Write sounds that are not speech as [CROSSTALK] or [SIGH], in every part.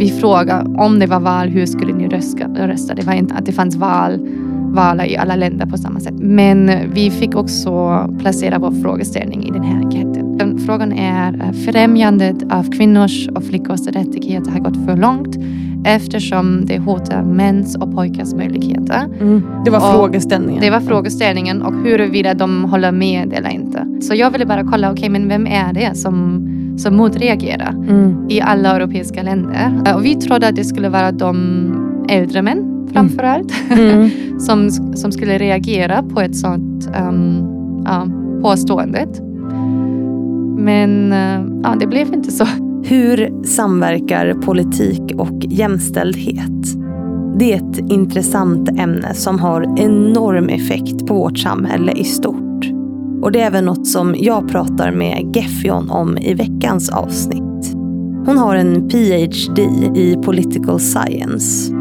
vi frågade om det var val, hur skulle ni rösta? Det var inte att det fanns val, val i alla länder på samma sätt. Men vi fick också placera vår frågeställning i den här enkäten. Frågan är eh, främjandet av kvinnors och flickors rättigheter har gått för långt eftersom det hotar mäns och pojkars möjligheter. Mm. Det var Och frågeställningen. Det var frågeställningen och huruvida de håller med eller inte. Så jag ville bara kolla, okej men vem är det som, som motreagerar Mm. i alla europeiska länder? Och vi trodde att det skulle vara de äldre män framför allt [LAUGHS] Mm. som, som skulle reagera på ett sånt um, ja, påståendet. Men eh, ja, det blev inte så. Hur samverkar politik och jämställdhet? Det är ett intressant ämne som har enorm effekt på vårt samhälle i stort. Och det är även något som jag pratar med Geffion om i veckans avsnitt. Hon har en PhD i political science.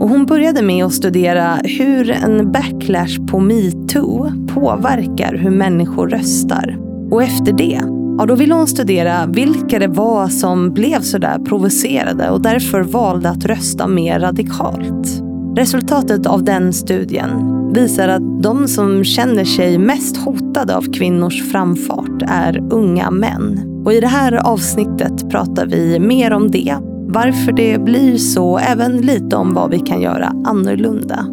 Och hon började med att studera hur en backlash på metoo påverkar hur människor röstar. Och efter det Ja, då ville hon studera vilka det var som blev sådär provocerade och därför valde att rösta mer radikalt. Resultatet av den studien visar att de som känner sig mest hotade av kvinnors framfart är unga män. Och i det här avsnittet pratar vi mer om det, varför det blir så, även lite om vad vi kan göra annorlunda.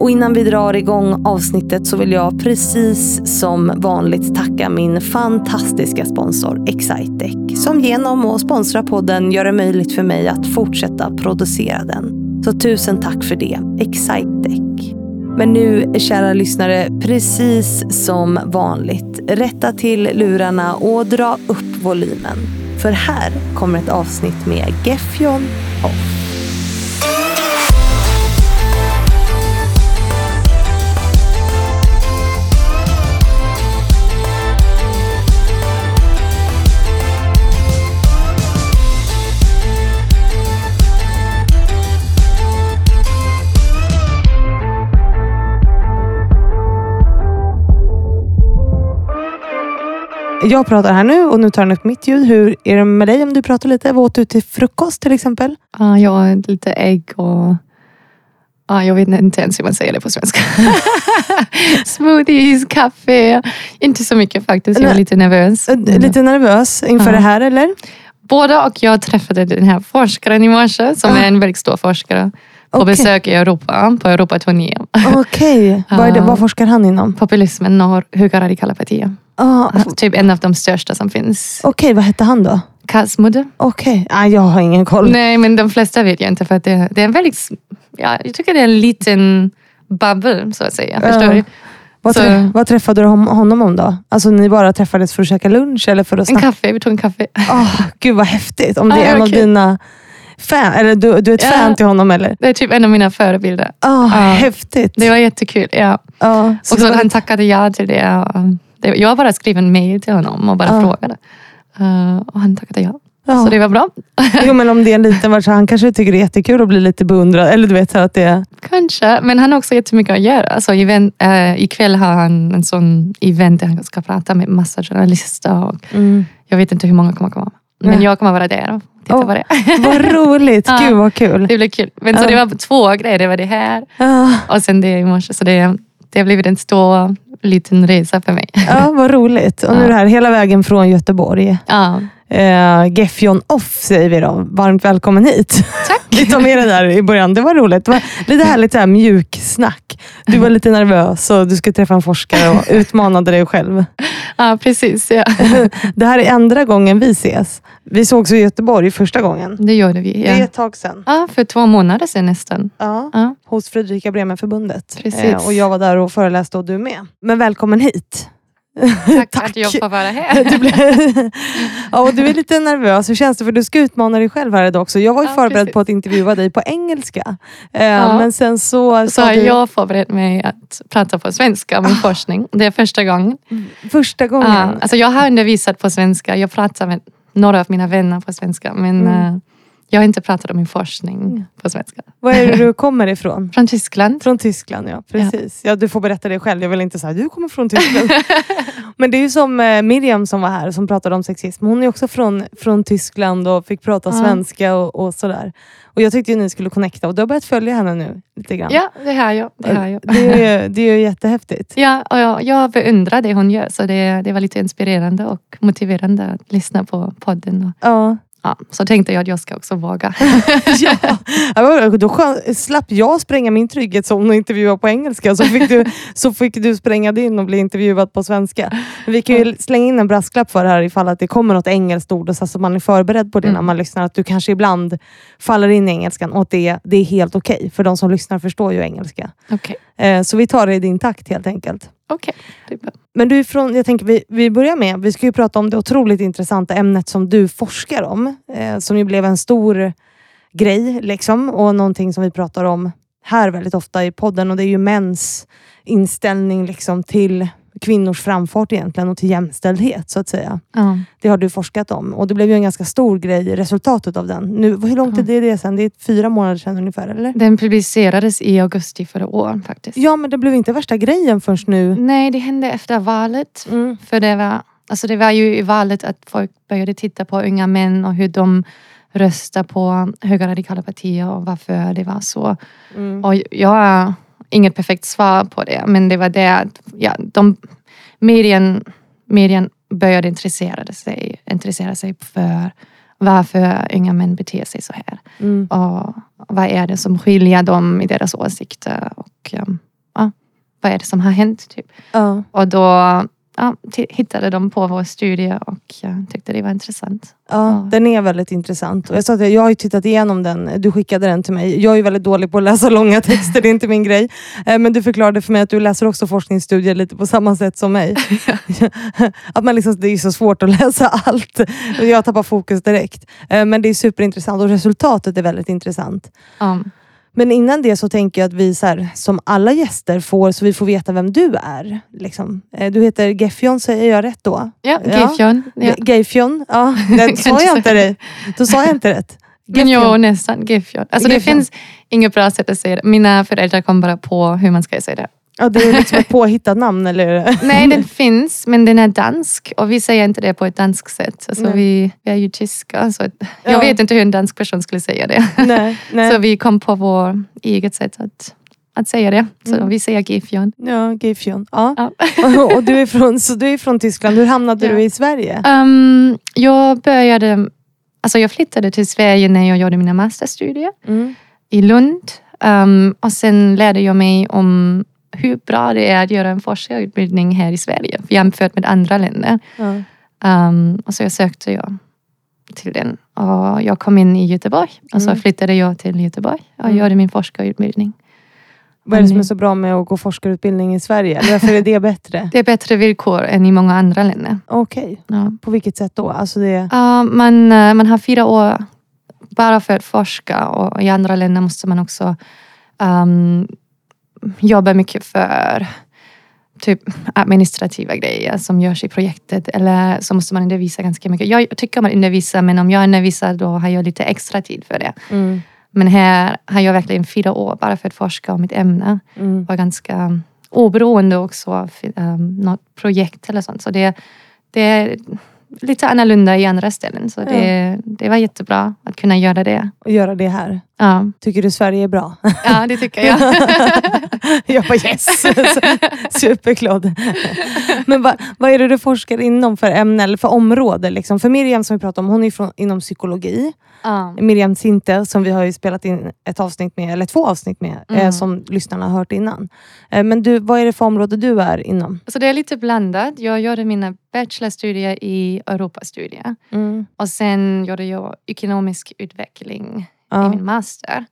Och innan vi drar igång avsnittet så vill jag precis som vanligt tacka min fantastiska sponsor Excitec som genom att sponsra podden gör det möjligt för mig att fortsätta producera den. Så tusen tack för det, Excitec. Men nu, kära lyssnare, precis som vanligt, rätta till lurarna och dra upp volymen. För här kommer ett avsnitt med Gefjon Hoff. Jag pratar här nu och nu tar han upp mitt ljud. Hur är det med dig om du pratar lite? Vad åt du till frukost till exempel? Ja, jag har lite ägg och ja, jag vet inte ens hur man säger det på svenska. [LAUGHS] Smoothies, kaffe. Inte så mycket faktiskt. Jag är lite nervös. Äh, Lite nervös inför Ja. det här eller? Både och jag träffade den här forskaren i morse som Ah. är en väldigt stor forskare på Okej. besök i Europa, på Europaturné. Okej, vad, det- Ja. vad forskar han inom? Populismen och högerradikala partier. Ah, Alltså, typ en av de största som finns. Okej, vad hette han då? Kasmud. Okej, ah, jag har ingen koll. Nej, men de flesta vet jag inte för att det, det är en väldigt, ja, jag tycker det är en liten bubble så att säga. Förstår du? Vad, så- trä, vad träffade du hon- honom om då? Alltså ni bara träffades för att käka lunch eller för att En kaffe, vi tog en kaffe. Oh, gud vad häftigt. Om det Ja, är en av dina fan, eller du, du är ett Ja. fan till honom eller? Det är typ en av mina förebilder. Oh, Ja. Häftigt. Det var jättekul. Ja. Ja, så Och så var- han tackade ja till det. Jag bara skrev en mail till honom och bara Ja. frågade. Uh, och han tackade ja. Så det var bra. [LAUGHS] Jo men om det är en liten värld så han kanske tycker det är jättekul att bli lite beundrad. Eller du vet så att det Kanske, men han har också jättemycket att göra. Alltså, event, uh, ikväll har han en sån event där han ska prata med massa journalister. Och jag vet inte hur många kommer komma. Men jag kommer vara där och titta Åh. på det. Vad roligt, [LAUGHS] Ja. gud vad kul. Det blir kul. Men så det var två grejer. Det var det här och sen det i morse. Så det, det har blivit en stor liten resa för mig. ja, vad roligt. Och nu det här hela vägen från Göteborg. Ja, Uh, Gefjon Off säger vi då. Varmt välkommen hit. tack. Tar med det där i början. Det var roligt. Det var lite härligt här mjuksnack. Du var lite nervös och du skulle träffa en forskare och utmanade dig själv. Ja, precis. Ja. [LAUGHS] Det här är andra gången vi ses. Vi sågs i Göteborg första gången. Det gjorde vi. Det är Ja. ett tag sedan. Ja, för två månader sedan nästan. Ja. Ja. Hos Fredrika Bremer-förbundet. Precis. Eh, och jag var där och föreläste och du med. Men välkommen hit. Tack, Tack. att jag får vara här. [LAUGHS] Du, blev... ja, och du är lite nervös. Hur känns det? För du ska utmana dig själv här idag också. Jag var ju Ja, förberedd precis. på att intervjua dig på engelska. Eh, Ja. Men sen så... Så har du... jag förberett mig att prata på svenska om min Ah. forskning. Det är första gången. Första gången. Ja, alltså jag har undervisat på svenska. Jag pratar med några av mina vänner på svenska. Men Mm. Jag har inte pratat om min forskning Mm. på svenska. Var är det du [LAUGHS] kommer ifrån? Från Tyskland. Från Tyskland, ja. Precis. Ja. du får berätta det själv. Jag vill inte säga du kommer från Tyskland. [LAUGHS] Men det är ju som eh, Miriam som var här som pratade om sexism. Hon är också från, från Tyskland och fick prata Ja. svenska och, och sådär. Och jag tyckte ju ni skulle connecta och du har börjat följa henne nu lite grann. Ja, det har jag. Det, har jag. Det är ju, [LAUGHS] det är ju jättehäftigt. Ja, och jag, jag beundrar det hon gör, så det, det var lite inspirerande och motiverande att lyssna på podden. Och, Ja. Ja, så tänkte jag att jag ska också våga. [LAUGHS] ja. [LAUGHS] Då slapp jag spränga min trygghetszon och intervjua på engelska. Så fick, du, så fick du spränga din och bli intervjuad på svenska. Vi kan ju slänga in en brasklapp för det här ifall att det kommer något engelskt ord så att man är förberedd på det Mm. när man lyssnar. Att du kanske ibland faller in i engelskan och att det, det är helt okej. för de som lyssnar förstår ju engelska. Okej, Eh, så vi tar det i din takt helt enkelt okej. Okay. Men du från, jag tänker vi, vi börjar med, vi ska ju prata om det otroligt intressanta ämnet som du forskar om. Eh, som ju blev en stor grej liksom och någonting som vi pratar om här väldigt ofta i podden och det är ju mäns inställning liksom till kvinnors framfart egentligen och till jämställdhet så att säga. Ja. Det har du forskat om och det blev ju en ganska stor grej, resultatet av den. Nu, hur långt är det, sen? Det är fyra månader sedan ungefär eller? Den publicerades i augusti förra året faktiskt. Ja men det blev inte värsta grejen först nu. Nej, det hände efter valet. Mm. För det var, alltså det var ju i valet att folk började titta på unga män och hur de röstar på högerradikala partier och varför det var så. Mm. Och jag inget perfekt svar på det, men det var det att ja, de, medien, medien började intressera sig, intressera sig för varför unga män beter sig så här. Mm. Och vad är det som skiljer dem i deras åsikter och ja, vad är det som har hänt. Typ. Ja. Och då ja, hittade de på vår studie och jag tyckte det var intressant. Ja, Ja. den är väldigt intressant. Och jag, sa att jag jag har tittat igenom den, du skickade den till mig. Jag är ju väldigt dålig på att läsa långa [LAUGHS] texter, det är inte min grej. Eh, Men du förklarade för mig att du läser också forskningsstudier lite på samma sätt som mig. [LAUGHS] [LAUGHS] att man liksom, det är så svårt att läsa allt. Jag tappar fokus direkt. Eh, Men det är superintressant och resultatet är väldigt intressant. Um, Men innan det så tänker jag att vi så här, som alla gäster får, så vi får veta vem du är. Liksom. Eh, Du heter Gefjon, säger jag rätt då? ja. Gayfjon. Ja. Ge- Gayfjon? Ja, [LAUGHS] det sa jag inte det. Då sa jag inte rätt. [LAUGHS] Men jo, nästan. Gayfjon. Alltså det finns inget bra sätt att säga det. Mina föräldrar kom bara på hur man ska säga det. Ja, det är liksom ett [LAUGHS] påhittat namn eller? Nej, den finns, men den är dansk och vi säger inte det på ett danskt sätt. Alltså Nej. vi, vi är ju tyska, så att, Ja. jag vet inte hur en dansk person skulle säga det. nej, [LAUGHS] nej. Så vi kom på vår eget sätt att, att säga det. Så Mm. vi säger Gayfjon. Ja, Gayfjon. Ja. Ja. [LAUGHS] och du är, från, så du är från Tyskland. Hur hamnade Ja. du i Sverige? Um, jag började, alltså jag flyttade till Sverige när jag gjorde mina masterstudier Mm. i Lund. Um, och sen lärde jag mig om hur bra det är att göra en forskarutbildning här i Sverige jämfört med andra länder. Ja. Um, och så jag sökte jag till den. Och jag kom in i Göteborg och så Mm. flyttade jag till Göteborg och Mm. gjorde min forskarutbildning. Vad är det som är så bra med att gå forskarutbildning i Sverige? Varför är det [LAUGHS] bättre? Det är bättre villkor än i många andra länder. Okej, Ja. på vilket sätt då? Alltså det... Ja, man, eh, man har fyra år bara för att forska och i andra länder måste man också um, jobba mycket för typ administrativa grejer som görs i projektet eller så måste man undervisa ganska mycket. Jag tycker om att undervisa men om jag undervisar då har jag lite extra tid för det. Mm. Men här har jag verkligen fyra år bara för att forska om mitt ämne. Mm. var ganska oberoende också av um, något projekt eller sånt. Så det, det är lite annorlunda i andra ställen. Så det, det var jättebra att kunna göra det. Och göra det här. Ja, Tycker du Sverige är bra? ja det tycker jag. [LAUGHS] jag bara yes! [LAUGHS] Superglad. Men vad, vad är det du forskar inom för ämne eller för område? Liksom? För Miriam som vi pratade om, hon är från, inom psykologi. ja. Miriam Sinte som vi har ju spelat in ett avsnitt med, eller två avsnitt med, eh, Mm. som lyssnarna har hört innan. Eh, men du, vad är det för område du är inom? Så det är lite blandat. Jag gjorde mina bachelorstudier i Europastudier. Och sen gjorde jag ekonomisk utveckling i Ja. min master.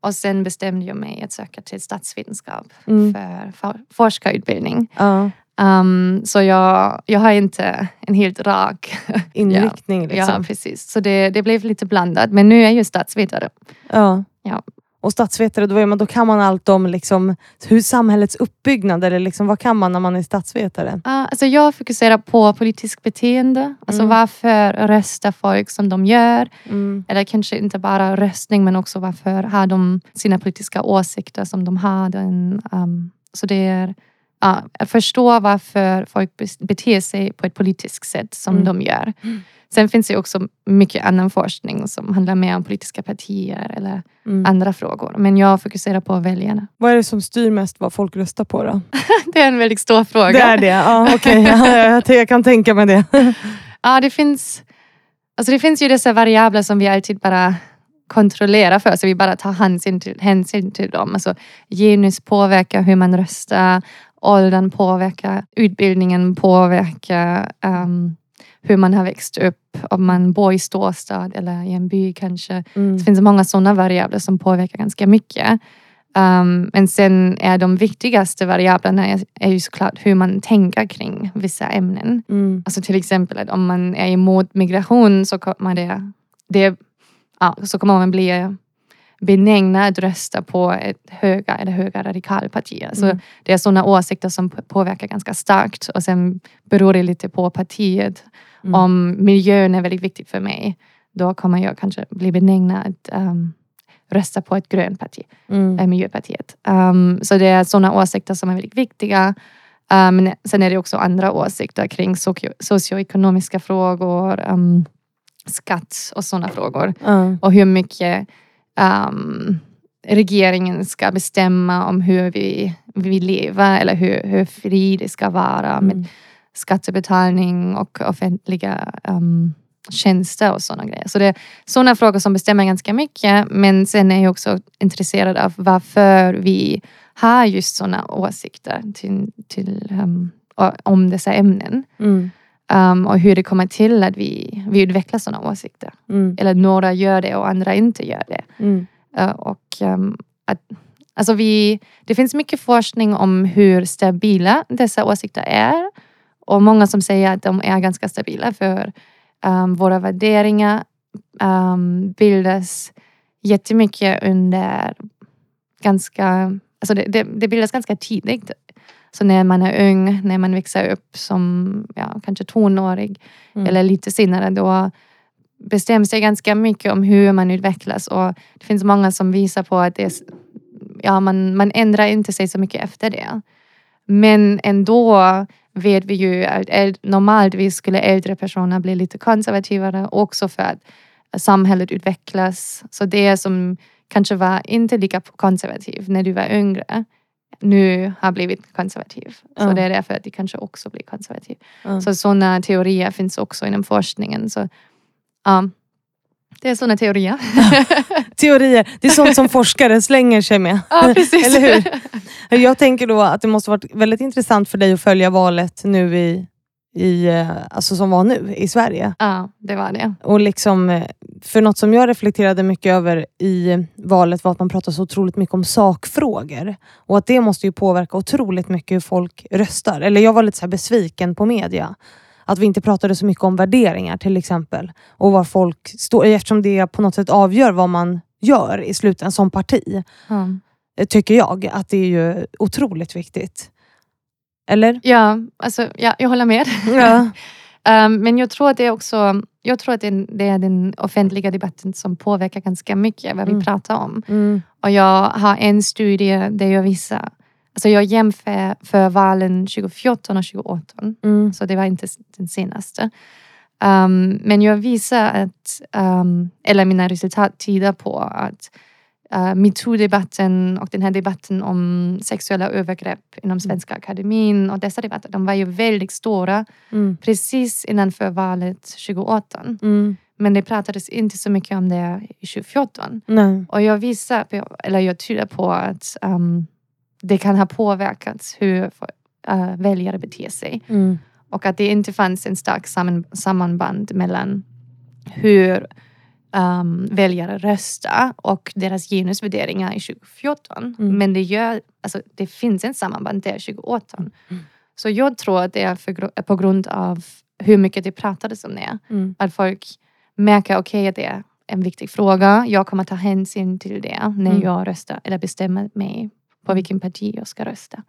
Och sen bestämde jag mig att söka till statsvetenskap Mm. för for- forskarutbildning. Ja. Um, så jag, jag har inte en helt rak [LAUGHS] Inriktning Ja, liksom. precis. Så det, det blev lite blandat. Men nu är jag statsvetare. Ja. Ja. Och statsvetare, då, man, då kan man allt om liksom, hur samhällets uppbyggnad, eller liksom, vad kan man när man är statsvetare? Uh, alltså jag fokuserar på politiskt beteende. Alltså Mm. varför röstar folk som de gör? Mm. Eller kanske inte bara röstning men också varför har de sina politiska åsikter som de har. Den, um, så det är ja, att förstå varför folk beter sig på ett politiskt sätt som Mm. de gör. Mm. Sen finns det också mycket annan forskning som handlar mer om politiska partier eller Mm. andra frågor. Men jag fokuserar på väljarna. [LAUGHS] Vad är det som styr mest vad folk röstar på då? [LAUGHS] Det är en väldigt stor fråga. Det är det? Ja, okej. [LAUGHS] Ja, jag, kan tänka mig det. Ja, det finns, alltså det finns ju dessa variabler som vi alltid bara kontrollerar för, så vi bara tar hänsyn till, hänsyn till dem. Alltså, genus påverkar hur man röstar, åldern påverkar, utbildningen påverkar um, hur man har växt upp, om man bor i storstad eller i en by kanske. Mm. Det finns många sådana variabler som påverkar ganska mycket. Um, men sen är de viktigaste variablerna är, är ju såklart hur man tänker kring vissa ämnen. Mm. Alltså till exempel att om man är emot migration så kommer det, det ja, så kommer man bli benägna att rösta på ett höga eller höga radikalpartier. Så Mm. det är sådana åsikter som påverkar ganska starkt och sen beror det lite på partiet. Mm. Om miljön är väldigt viktigt för mig, då kommer jag kanske bli benägna att ehm, rösta på ett grönt parti Mm. eh, Miljöpartiet. Um, så det är sådana åsikter som är väldigt viktiga. Um, men sen är det också andra åsikter kring socio- socioekonomiska frågor, um, skatt och sådana frågor. Ja. Och hur mycket um, regeringen ska bestämma om hur vi, vi lever eller hur, hur fri det ska vara med Mm. skattebetalning och offentliga um, tjänster och sådana grejer. Så det är sådana frågor som bestämmer ganska mycket. Men sen är jag också intresserad av varför vi har just sådana åsikter till, till, um, om dessa ämnen. Mm. Um, och hur det kommer till att vi, vi utvecklar sådana åsikter. Mm. Eller några gör det och andra inte gör det. Mm. Uh, och um, att, alltså vi, det finns mycket forskning om hur stabila dessa åsikter är. Och många som säger att de är ganska stabila för um, våra värderingar bildas jättemycket under ganska, alltså det, det, det bildas ganska tidigt. Så när man är ung, när man växer upp som ja, kanske tonårig Mm. eller lite senare, då bestäms det ganska mycket om hur man utvecklas. Och det finns många som visar på att det är, ja, man, man ändrar inte sig så mycket efter det. Men ändå vet vi ju att normalt skulle äldre personer bli lite konservativare också för att samhället utvecklas. Så det som kanske var inte lika konservativ när du var yngre nu har blivit konservativ. Så Ja. det är därför att de kanske också blir konservativ. Ja. Så sådana teorier finns också inom forskningen. Så, ja, det är sådana teorier. [LAUGHS] Teorier, det är sånt som [LAUGHS] forskare slänger sig med. ja, precis. Eller hur? [LAUGHS] Jag tänker då att det måste varit väldigt intressant för dig att följa valet nu i, i eh, alltså som var nu i Sverige. Ja, det var det. Och liksom, eh, för något som jag reflekterade mycket över i valet var att man pratar så otroligt mycket om sakfrågor. Och att det måste ju påverka otroligt mycket hur folk röstar. Eller jag var lite så här besviken på media. Att vi inte pratade så mycket om värderingar till exempel. Och var folk står, eftersom det på något sätt avgör vad man gör i slutändan som parti. Ja. eh, Tycker jag att det är ju otroligt viktigt. Eller? Ja, alltså, ja, jag håller med. Ja. Um, [LAUGHS] men jag tror att det är också jag tror att det är, den offentliga debatten som påverkar ganska mycket vad Mm. vi pratar om. Mm. Och jag har en studie där jag visar, alltså jag jämför för valen 2014 och 2018. Mm. Så det var inte den senaste. Um, men jag visar att, um, eller mina resultat tyder på att uh, metoo-debatten och den här debatten om sexuella övergrepp inom Svenska Akademin och dessa debatter, de var ju väldigt stora Mm. precis innanför valet 2018. Mm. Men det pratades inte så mycket om det i 2014. Nej. Och jag visar, på, eller jag tyder på att um, det kan ha påverkats hur uh, väljare beter sig. Mm. Och att det inte fanns en stark samman, sammanband mellan hur um, väljare röstar och deras genusvärderingar i 2014. Mm. Men det, gör, alltså, det finns en sammanband där 2018. Mm. Så jag tror att det är för, på grund av hur mycket det pratades om det. Mm. Att folk märker, okej, att det är en viktig fråga. Jag kommer ta hänsyn till det när Mm. jag röstar eller bestämmer mig på vilken parti jag ska rösta.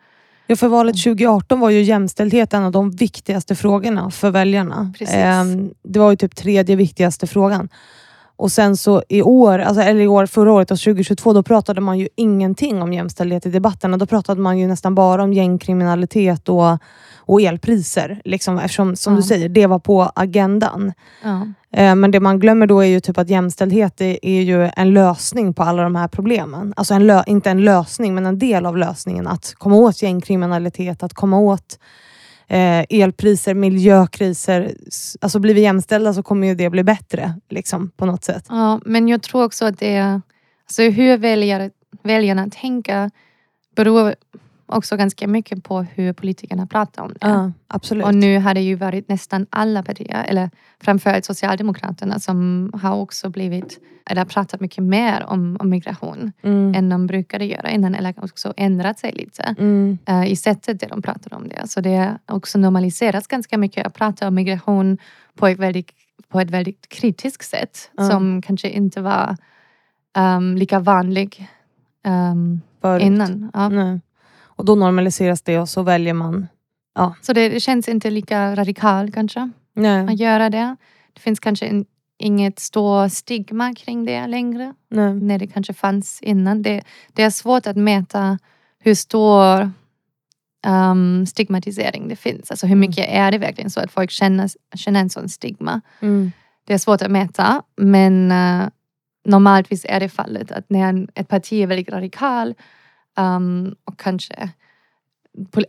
Ja, för valet 2018 var ju jämställdhet en av de viktigaste frågorna för väljarna. Precis. Ehm, det var ju typ tredje viktigaste frågan. Och sen så i år, alltså, eller i år, förra året, alltså 2022, då pratade man ju ingenting om jämställdhet i debatterna. Då pratade man ju nästan bara om gängkriminalitet och, och elpriser. Liksom, eftersom, som Ja. du säger, det var på agendan. Ja. Eh, Men det man glömmer då är ju typ att jämställdhet är, är ju en lösning på alla de här problemen. Alltså en lö, inte en lösning, men en del av lösningen. Att komma åt gängkriminalitet, att komma åt eh, elpriser, miljökriser. Alltså blir vi jämställda så kommer ju det bli bättre liksom, på något sätt. Ja, men jag tror också att det är, alltså hur väljer, väljarna tänker beror också ganska mycket på hur politikerna pratar om det. Ja, absolut. Och nu har det ju varit nästan alla partier, eller framförallt Socialdemokraterna som har också blivit, eller pratat mycket mer om, om migration mm. än de brukade göra innan, eller också ändrat sig lite Mm. eh, i sättet där de pratar om det. Så det har också normaliserats ganska mycket att prata om migration på ett väldigt, på ett väldigt kritiskt sätt Ja. som kanske inte var um, lika vanlig um, Förut. innan. Ja. Nej. Och då normaliseras det och så väljer man. Så det, känns inte lika radikalt kanske Nej, att göra det. Det finns kanske en, inget stort stigma kring det längre nej. när det kanske fanns innan. Det, det är svårt att mäta hur stor um, stigmatisering det finns. Alltså hur Mm. mycket är det verkligen så att folk känner, känner en sån stigma. Mm. Det är svårt att mäta men uh, normaltvis är det fallet att när en, ett parti är väldigt radikal um, och kanske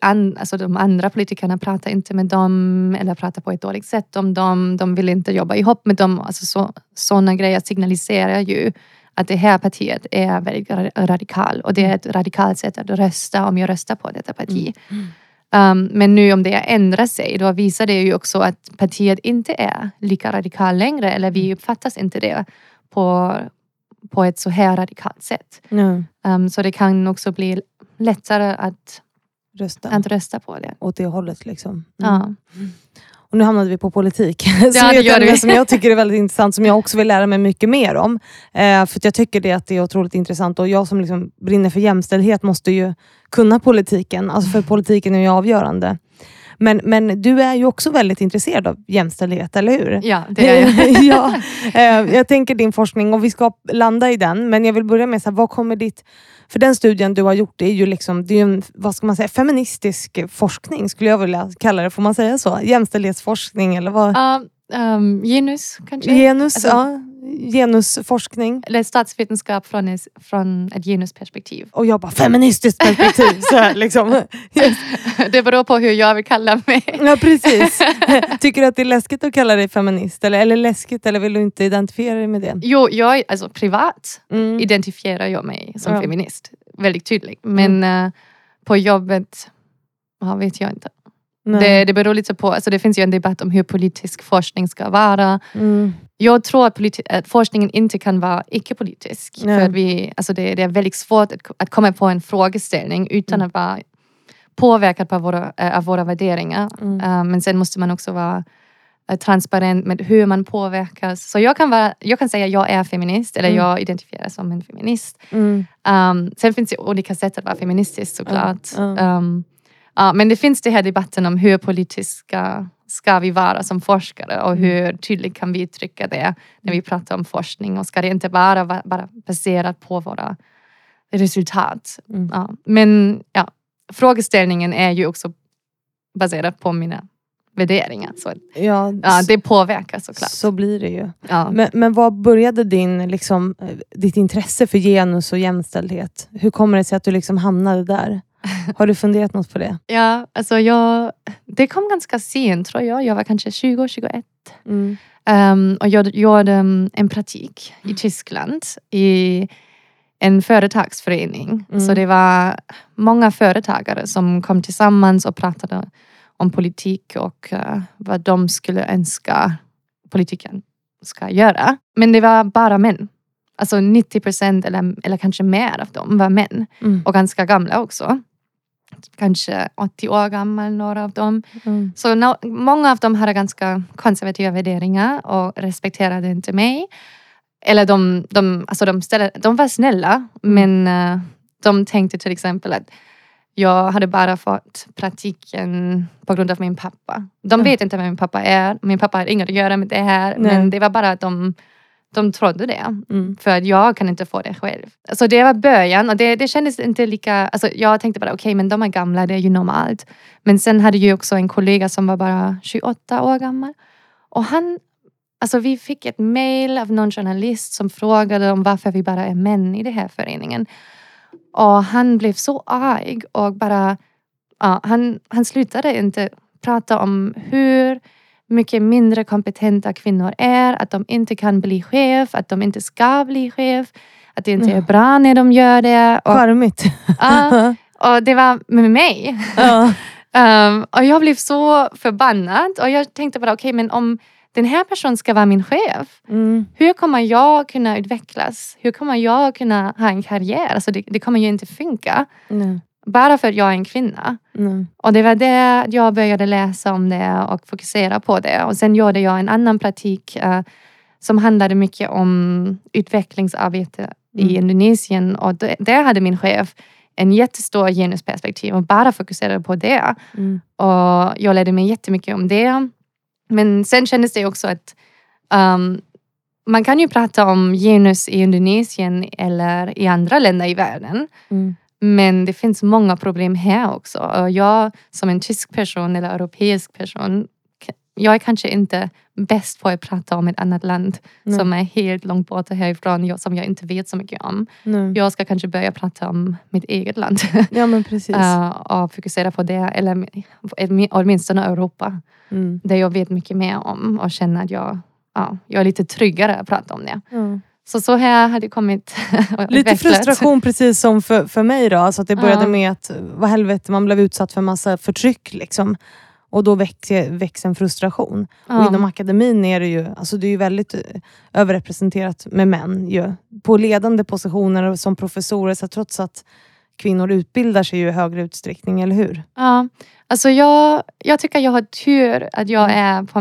an, alltså de andra politikerna pratar inte med dem eller pratar på ett dåligt sätt om dem. De vill inte jobba ihop med dem. Alltså så, sådana grejer signaliserar ju att det här partiet är väldigt ra- radikal och det är ett radikalt sätt att rösta om jag röstar på detta parti. Um, men nu om det ändrar sig, då visar det ju också att partiet inte är lika radikal längre eller vi uppfattas inte det på, på ett så här radikalt sätt. Nej. Um, så det kan också bli lättare att, Rösta att rösta på det. åt det hållet. Liksom. Mm. Ja. Och nu hamnade vi på politik. [LAUGHS] som det är ett gör som jag tycker är väldigt intressant, som jag också vill lära mig mycket mer om. Eh, för jag tycker det att det är otroligt intressant och jag som liksom brinner för jämställdhet måste ju kunna politiken, alltså för politiken är ju avgörande. Men, men du är ju också väldigt intresserad av jämställdhet, eller hur? Ja, det är jag. [LAUGHS] ja, eh, jag tänker din forskning och vi ska landa i den, men jag vill börja med så här, vad kommer ditt... För den studien du har gjort, det är ju liksom, det är en vad ska man säga, feministisk forskning, skulle jag vilja kalla det. Får man säga så? Jämställdhetsforskning eller vad? Ja, um, genus kanske? Genus, Alltså- ja. Genusforskning. Eller statsvetenskap från, ett- från ett genusperspektiv. Och jag bara, feministiskt perspektiv. så här, liksom. Yes. [LAUGHS] Det beror på hur jag vill kalla mig. Ja, precis. [LAUGHS] Tycker du att det är läskigt att kalla dig feminist? Eller, eller läskigt, eller vill du inte identifiera dig med det? Jo, jag, alltså privat Mm. identifierar jag mig som Ja. feminist. Väldigt tydligt. Men eh, på jobbet ja, vet jag inte. Det, det beror lite på, alltså det finns ju en debatt om hur politisk forskning ska vara. Mm. Jag tror att, att forskningen inte kan vara icke-politisk. För att vi, alltså det, det är väldigt svårt att, att komma på en frågeställning utan Mm. att vara påverkad på våra, eh, av våra värderingar. Mm. Eh, men sen måste man också vara eh, transparent med hur man påverkas. Så jag kan, vara, jag kan säga att jag är feminist eller Mm. jag identifierar som en feminist. Mm. Um, sen finns det olika sätt att vara feministisk såklart. Ja. Um, ja, men det finns det här debatten om hur politiska ska vi vara som forskare och Mm. hur tydligt kan vi uttrycka det när vi pratar om forskning och ska det inte bara vara bara baserat på våra resultat. Mm. Ja, men ja, frågeställningen är ju också baserad på mina värderingar. Så Ja, ja, det påverkar såklart. så blir det ju. Ja. Men, men vad började din, liksom, eh, ditt intresse för genus och jämställdhet? Hur kommer det sig att du liksom hamnade där? [LAUGHS] Har du funderat något på det? Ja, alltså jag, det kom ganska sent tror jag. Jag var kanske 20-21. Mm. Um, och jag gjorde um, en praktik i Tyskland i en företagsförening. Mm. Så det var många företagare som kom tillsammans och pratade om politik och eh, vad de skulle önska politiken ska göra. Men det var bara män. Alltså 90 procent eller, eller kanske mer av dem var män. Mm. Och ganska gamla också. Kanske 80 år gammal, några av dem. Mm. Så no- många av dem hade ganska konservativa värderingar och respekterade inte mig. eller de, de, alltså de, ställde, de var snälla men eh, de tänkte till exempel att jag hade bara fått praktiken på grund av min pappa. De vet inte vem min pappa är. Min pappa har inget att göra med det här. Nej. Men det var bara att de, de trodde det. Mm. För jag kan inte få det själv. Så det var början och det, det kändes inte lika... Alltså jag tänkte bara okej men de är gamla, det är ju normalt. Men sen hade jag också en kollega som var bara 28 år gammal. Och han... Alltså vi fick ett mail av någon journalist som frågade om varför vi bara är män i den här föreningen. Och han blev så arg och bara... Ja, han, han slutade inte prata om hur mycket mindre kompetenta kvinnor är, att de inte kan bli chef, att de inte ska bli chef, att det inte är bra när de gör det. Och, Charmigt. ja, [LAUGHS] och det var med mig. ja. Um, [LAUGHS] och jag blev så förbannad och jag tänkte bara okej men om den här personen ska vara min chef, Mm. hur kommer jag kunna utvecklas? Hur kommer jag kunna ha en karriär? Alltså det, det kommer ju inte funka. Nej. Bara för att jag är en kvinna. Nej. Och det var det jag började läsa om det och fokusera på det. Och sen gjorde jag en annan praktik eh, som handlade mycket om utvecklingsarbete i Mm. Indonesien. Och det, där hade min chef en jättestor genusperspektiv och bara fokuserade på det. Mm. Och jag lärde mig jättemycket om det. Men sen kändes det också att um, man kan ju prata om genus i Indonesien eller i andra länder i världen. Mm. Men det finns många problem här också. Jag som en tysk person eller europeisk person, jag är kanske inte bäst på att prata om ett annat land Nej. som är helt långt borta härifrån, som jag inte vet så mycket om. Nej. Jag ska kanske börja prata om mitt eget land [LAUGHS] Ja men precis. eh, och fokusera på det, eller åtmi- åtminstone Europa, Mm. där jag vet mycket mer om och känner att jag, ja, jag är lite tryggare att prata om det. Ja. Så så här har det kommit [LAUGHS] och Lite frustration precis som för, för mig då. Alltså att det började Ja. med att vad helvete, man blev utsatt för massa förtryck. Liksom. Och då växer en frustration. Och Ja. inom akademin är det ju, alltså det är ju väldigt eh, överrepresenterat med män. Ju. På ledande positioner och som professorer, så trots att kvinnor utbildar sig ju i högre utsträckning, eller hur? Ja, alltså jag, jag tycker jag har tur att jag är på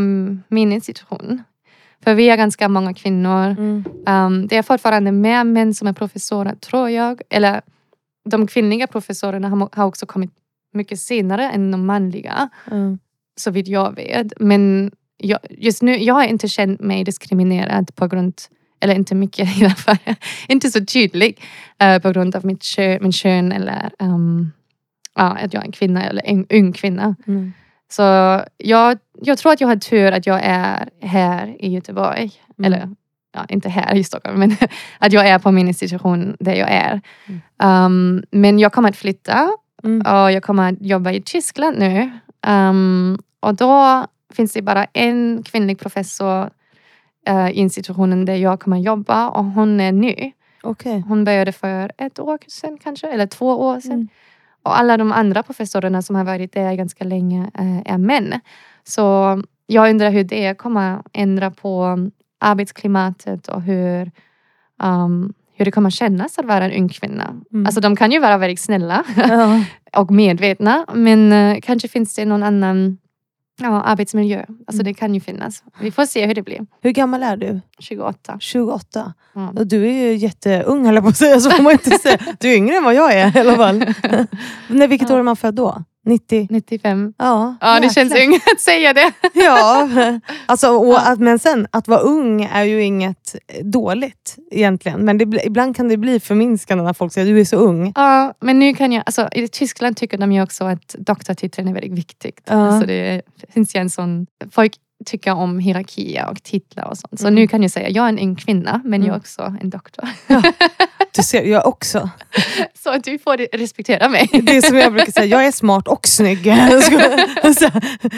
min institution. För vi är ganska många kvinnor. Um, det är fortfarande mer män som är professorer tror jag. Eller de kvinnliga professorerna har, har också kommit mycket senare än de manliga. Mm. Så vitt jag vet. Men jag, just nu, jag har inte känt mig diskriminerad på grund eller inte mycket [LAUGHS] i alla fall, inte så tydlig eh, på grund av mitt kön, min kön eller um, ja, att jag är en kvinna eller en ung kvinna. Mm. Så jag, jag tror att jag har tur att jag är här i Göteborg. Mm. Eller ja, inte här i Stockholm, men [LAUGHS] att jag är på min institution där jag är. Mm. Um, men jag kommer att flytta Mm. och jag kommer att jobba i Tyskland nu. Um, och då finns det bara en kvinnlig professor eh, i institutionen där jag kommer att jobba och hon är ny. Okej. Hon började för ett år sedan kanske, eller två år sedan. Och alla de andra professorerna som har varit där ganska länge eh, är män. Så jag undrar hur det kommer ändra på arbetsklimatet och hur, um, hur det kommer kännas att vara en ung kvinna. Mm. Alltså de kan ju vara väldigt snälla Ja. [LAUGHS] och medvetna men eh, kanske finns det någon annan ja, arbetsmiljö. Alltså Mm. det kan ju finnas. Vi får se hur det blir. Hur gammal är du? 28. 28. Ja. Och Du är ju jätteung höll jag på att säga, så får man inte säga. Du är yngre än vad jag är i alla fall. [LAUGHS] Nej, vilket Ja. år är man född då? 90? 95. Ja, Ja det känns ungt att säga det. [LAUGHS] Ja, alltså, och Ja. att, men sen att vara ung är ju inget dåligt egentligen. Men det, ibland kan det bli förminskande när folk säger du är så ung. Ja, men nu kan jag, alltså, i Tyskland tycker de ju också att doktortiteln är väldigt viktigt. Ja. Alltså, det finns ju en sån, folk tycker om hierarkier och titlar och sånt. Så Mm. nu kan jag säga, jag är en ung kvinna men jag är Mm. också en doktor. [LAUGHS] Du ser, jag också. Så att du får respektera mig. Det är som jag brukar säga, jag är smart och snygg.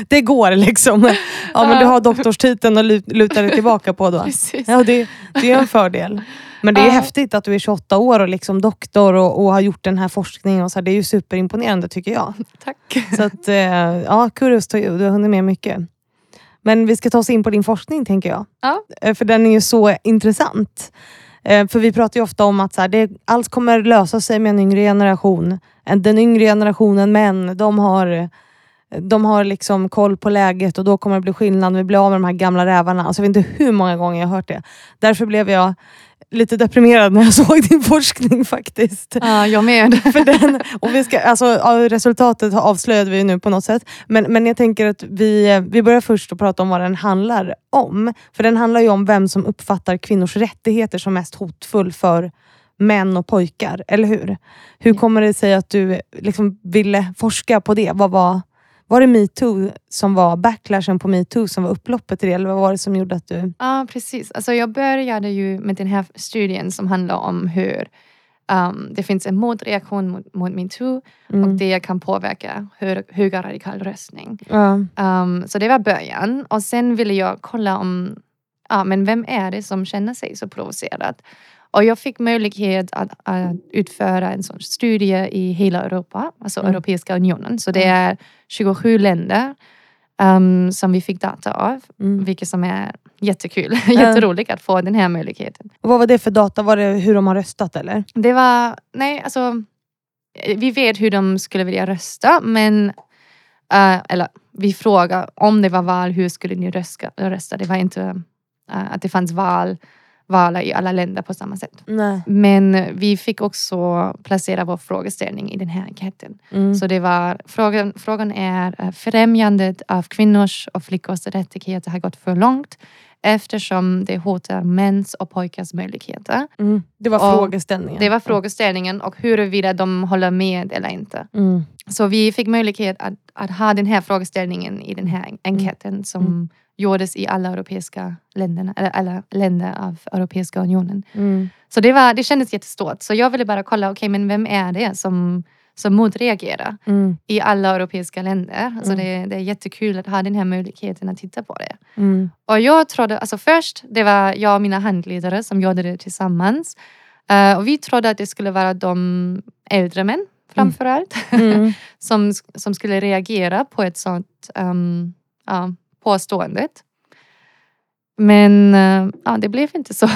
Det går liksom. Ja, men du har doktorstiteln att lu- luta dig tillbaka på då. Precis. Ja, det, det är en fördel. Men det är Ja. häftigt att du är 28 år och liksom doktor och, och har gjort den här forskningen. Och så här, det är ju superimponerande tycker jag. Tack. Så att, eh, ja, kudos to you. Du har hunnit med mycket. Men vi ska ta oss in på din forskning tänker jag. Ja. Eh, För den är ju så intressant. Eh, för vi pratar ju ofta om att så här, det, allt kommer lösa sig med en yngre generation. Den yngre generationen män, de har de har liksom koll på läget och då kommer det bli skillnad. Vi blir av med de här gamla rävarna. Alltså, jag vet inte hur många gånger jag har hört det. Därför blev jag lite deprimerad när jag [LAUGHS] såg din forskning faktiskt. Ja, jag med. [LAUGHS] För den, och vi ska, alltså, resultatet avslöjade vi nu på något sätt. Men, men jag tänker att vi, vi börjar först att prata om vad den handlar om. För den handlar ju om vem som uppfattar kvinnors rättigheter som mest hotfull för män och pojkar, eller hur? Hur kommer det sig att du liksom ville forska på det? Vad var, var det metoo som var backlashen på metoo som var upploppet till det? Eller vad var det som gjorde att du... Ja, precis. Alltså jag började ju med den här studien som handlar om hur um, det finns en motreaktion mot, mot metoo mm. och det kan påverka hö, höga radikal röstning. Ja. Um, så det var början. Och sen ville jag kolla om, ja men vem är det som känner sig så provocerad? Och jag fick möjlighet att, att utföra en sån studie i hela Europa, alltså mm. Europeiska unionen. Så det är 27 länder um, som vi fick data av, mm. vilket som är jättekul. [LAUGHS] Jätteroligt att få den här möjligheten. Och vad var det för data? Var det hur de har röstat eller? Det var, nej alltså, vi vet hur de skulle vilja rösta men uh, eller vi frågade om det var val, hur skulle ni rösta? rösta? Det var inte uh, att det fanns val vala i alla länder på samma sätt. Nej. Men vi fick också placera vår frågeställning i den här enkäten. Mm. Så det var, frågan, frågan är eh, främjandet av kvinnors och flickors rättigheter har gått för långt eftersom det hotar mäns och pojkars möjligheter. Mm. Det var och frågeställningen. Det var frågeställningen och huruvida de håller med eller inte. Mm. Så vi fick möjlighet att, att ha den här frågeställningen i den här enkäten som mm gjordes i alla europeiska länderna, eller alla länder av Europeiska unionen. Mm. Så det, var, det kändes jättestort. Så jag ville bara kolla, okej okay, men vem är det som, som motreagerar mm. i alla europeiska länder? Mm. Så det, det är jättekul att ha den här möjligheten att titta på det. Mm. Och jag trodde, alltså först, det var jag och mina handledare som gjorde det tillsammans. Uh, och vi trodde att det skulle vara de äldre män framförallt. [LAUGHS] Mm. som, som skulle reagera på ett sånt um, ja, påståendet. Men eh, ja, det blev inte så.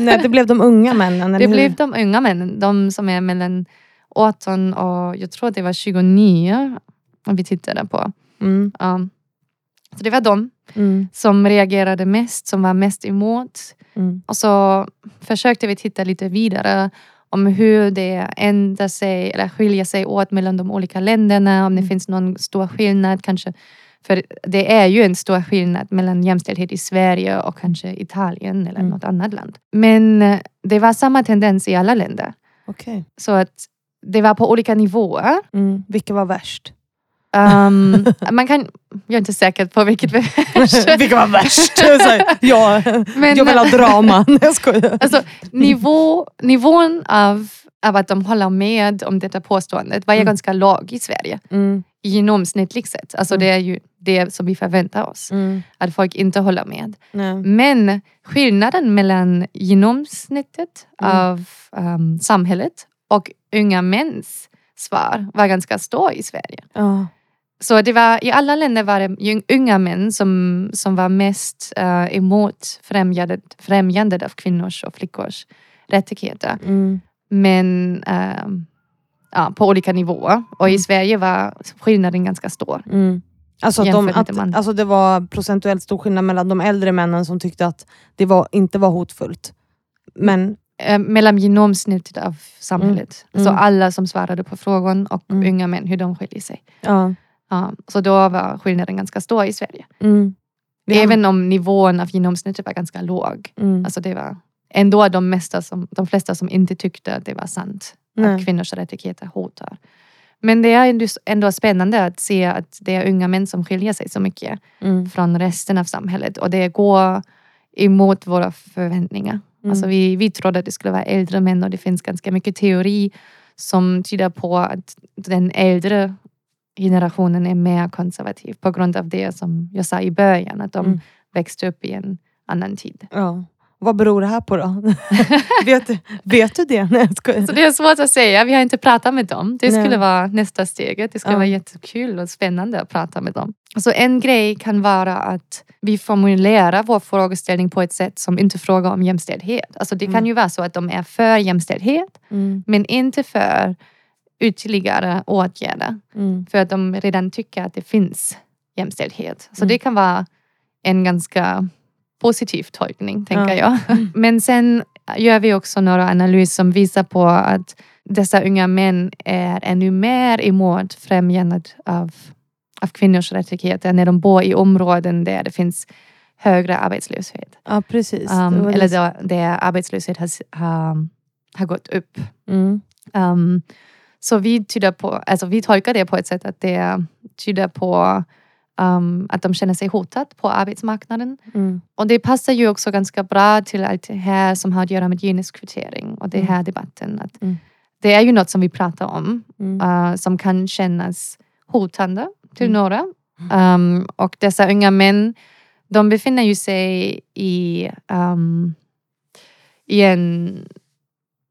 Nej, det blev de unga männen? [LAUGHS] det blev de unga männen. De som är mellan 18 och jag tror det var 29 vi tittade på. Mm. Ja. Så det var de mm. som reagerade mest, som var mest emot. Mm. Och så försökte vi titta lite vidare om hur det ändrar sig eller skiljer sig åt mellan de olika länderna. Om det mm. finns någon stor skillnad kanske för det är ju en stor skillnad mellan jämställdhet i Sverige och kanske Italien eller mm. något annat land. Men eh, det var samma tendens i alla länder. Okay. Så att det var på olika nivåer. Mm. Vilka var värst? Um, [LAUGHS] man kan, jag är inte säker på vilket var värst. [LAUGHS] Vilka var värst? [LAUGHS] ja, Men, jag vill ha drama. jag skojar. Alltså, nivå, nivån av, av att de håller med om detta påståendet var mm. ganska låg i Sverige. Mm genomsnittligt sett. Alltså mm. det är ju det som vi förväntar oss. Mm. Att folk inte håller med. Nej. Men skillnaden mellan genomsnittet mm. av um, samhället och unga mäns svar var ganska stor i Sverige. Oh. Så det var, i alla länder var det unga män som, som var mest uh, emot främjandet, främjandet av kvinnors och flickors rättigheter. Mm. Men uh, ja, på olika nivåer. Och i mm. Sverige var skillnaden ganska stor. Mm. Alltså, att de, att, alltså det var procentuellt stor skillnad mellan de äldre männen som tyckte att det var, inte var hotfullt. Men... Eh, mellan genomsnittet av samhället. Mm. Alltså alla som svarade på frågan och mm. unga män, hur de skiljer sig. Ja. Ja, så då var skillnaden ganska stor i Sverige. Mm. Även om nivån av genomsnittet var ganska låg. Mm. Alltså det var ändå de, mesta som, de flesta som inte tyckte att det var sant. Nej. att kvinnors rättigheter hotar. Men det är ändå spännande att se att det är unga män som skiljer sig så mycket mm. från resten av samhället och det går emot våra förväntningar. Mm. Alltså vi, vi trodde att det skulle vara äldre män och det finns ganska mycket teori som tyder på att den äldre generationen är mer konservativ på grund av det som jag sa i början, att de mm. växte upp i en annan tid. Ja. Vad beror det här på då? [LAUGHS] vet, vet du det? Nej, så det är svårt att säga. Vi har inte pratat med dem. Det skulle Nej. vara nästa steget. Det skulle ja. vara jättekul och spännande att prata med dem. Så en grej kan vara att vi formulerar vår frågeställning på ett sätt som inte frågar om jämställdhet. Alltså det mm. kan ju vara så att de är för jämställdhet mm. men inte för ytterligare åtgärder. Mm. För att de redan tycker att det finns jämställdhet. Så Mm. det kan vara en ganska positiv tolkning, tänker Ja. jag. [LAUGHS] Men sen gör vi också några analyser som visar på att dessa unga män är ännu mer emot främjandet av, av kvinnors rättigheter när de bor i områden där det finns högre arbetslöshet. Ja, precis. Det Um, var eller det- där, där arbetslöshet har, har, har gått upp. Mm. Um, så vi, tyder på, alltså vi tolkar det på ett sätt att det tyder på um, att de känner sig hotat på arbetsmarknaden. Mm. Och det passar ju också ganska bra till allt det här som har att göra med genuskvotering och den Mm. här debatten. Att Mm. Det är ju något som vi pratar om Mm. uh, som kan kännas hotande till Mm. några. Um, och dessa unga män, de befinner ju sig i, um, i en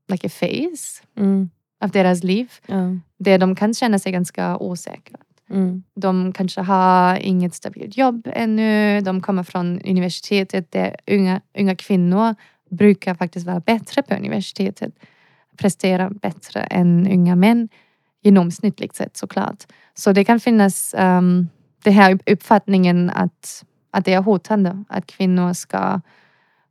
like a phase Mm. av deras liv där de kan känna sig ganska osäkra. Mm. De kanske har inget stabilt jobb ännu. De kommer från universitetet där unga, unga kvinnor brukar faktiskt vara bättre på universitetet. Prestera bättre än unga män genomsnittligt sett såklart. Så det kan finnas um, det här uppfattningen att, att det är hotande att kvinnor ska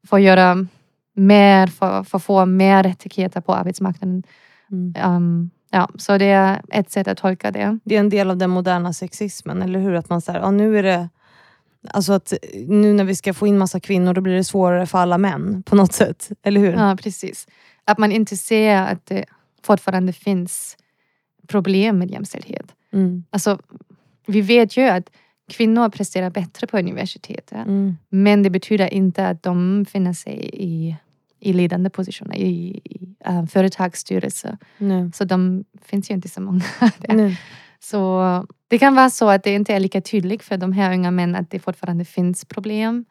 få göra mer, för få mer rättigheter på arbetsmarknaden. Mm. Um, ja, så det är ett sätt att tolka det. Det är en del av den moderna sexismen, eller hur? Att man säger, ja, nu är det... Alltså att nu när vi ska få in massa kvinnor då blir det svårare för alla män på något sätt. Eller hur? Ja, precis. Att man inte ser att det fortfarande finns problem med jämställdhet. Mm. Alltså, vi vet ju att kvinnor presterar bättre på universitetet. Mm. Men det betyder inte att de finner sig i, i ledande positioner, i, i uh, företagsstyrelser. Nej. Så de finns ju inte så många [LAUGHS] där. Så det kan vara så att det inte är lika tydligt för de här unga männen att det fortfarande finns problem.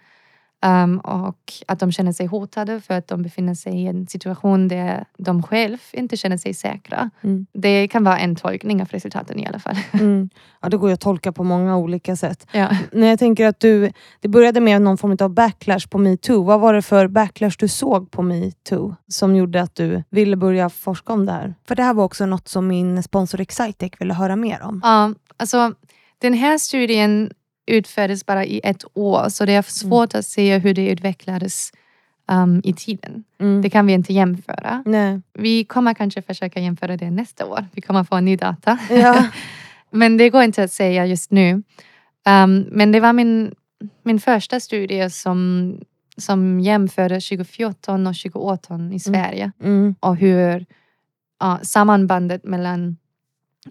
Um, och att de känner sig hotade för att de befinner sig i en situation där de själv inte känner sig säkra. Mm. Det kan vara en tolkning av resultaten i alla fall. [LAUGHS] Mm. Ja, det går ju att tolka på många olika sätt. Ja. När jag tänker att du, det började med någon form av backlash på metoo. Vad var det för backlash du såg på metoo som gjorde att du ville börja forska om det här? För det här var också något som min sponsor Excitec ville höra mer om. Ja, alltså, den här studien utfördes bara i ett år så det är svårt att se hur det utvecklades um, i tiden. Mm. Det kan vi inte jämföra. Nej. Vi kommer kanske försöka jämföra det nästa år. Vi kommer få ny data. Ja. [LAUGHS] Men det går inte att säga just nu. Um, men det var min, min första studie som, som jämförde 2014 och 2018 i Sverige. Mm. Och hur ja, sammanbandet mellan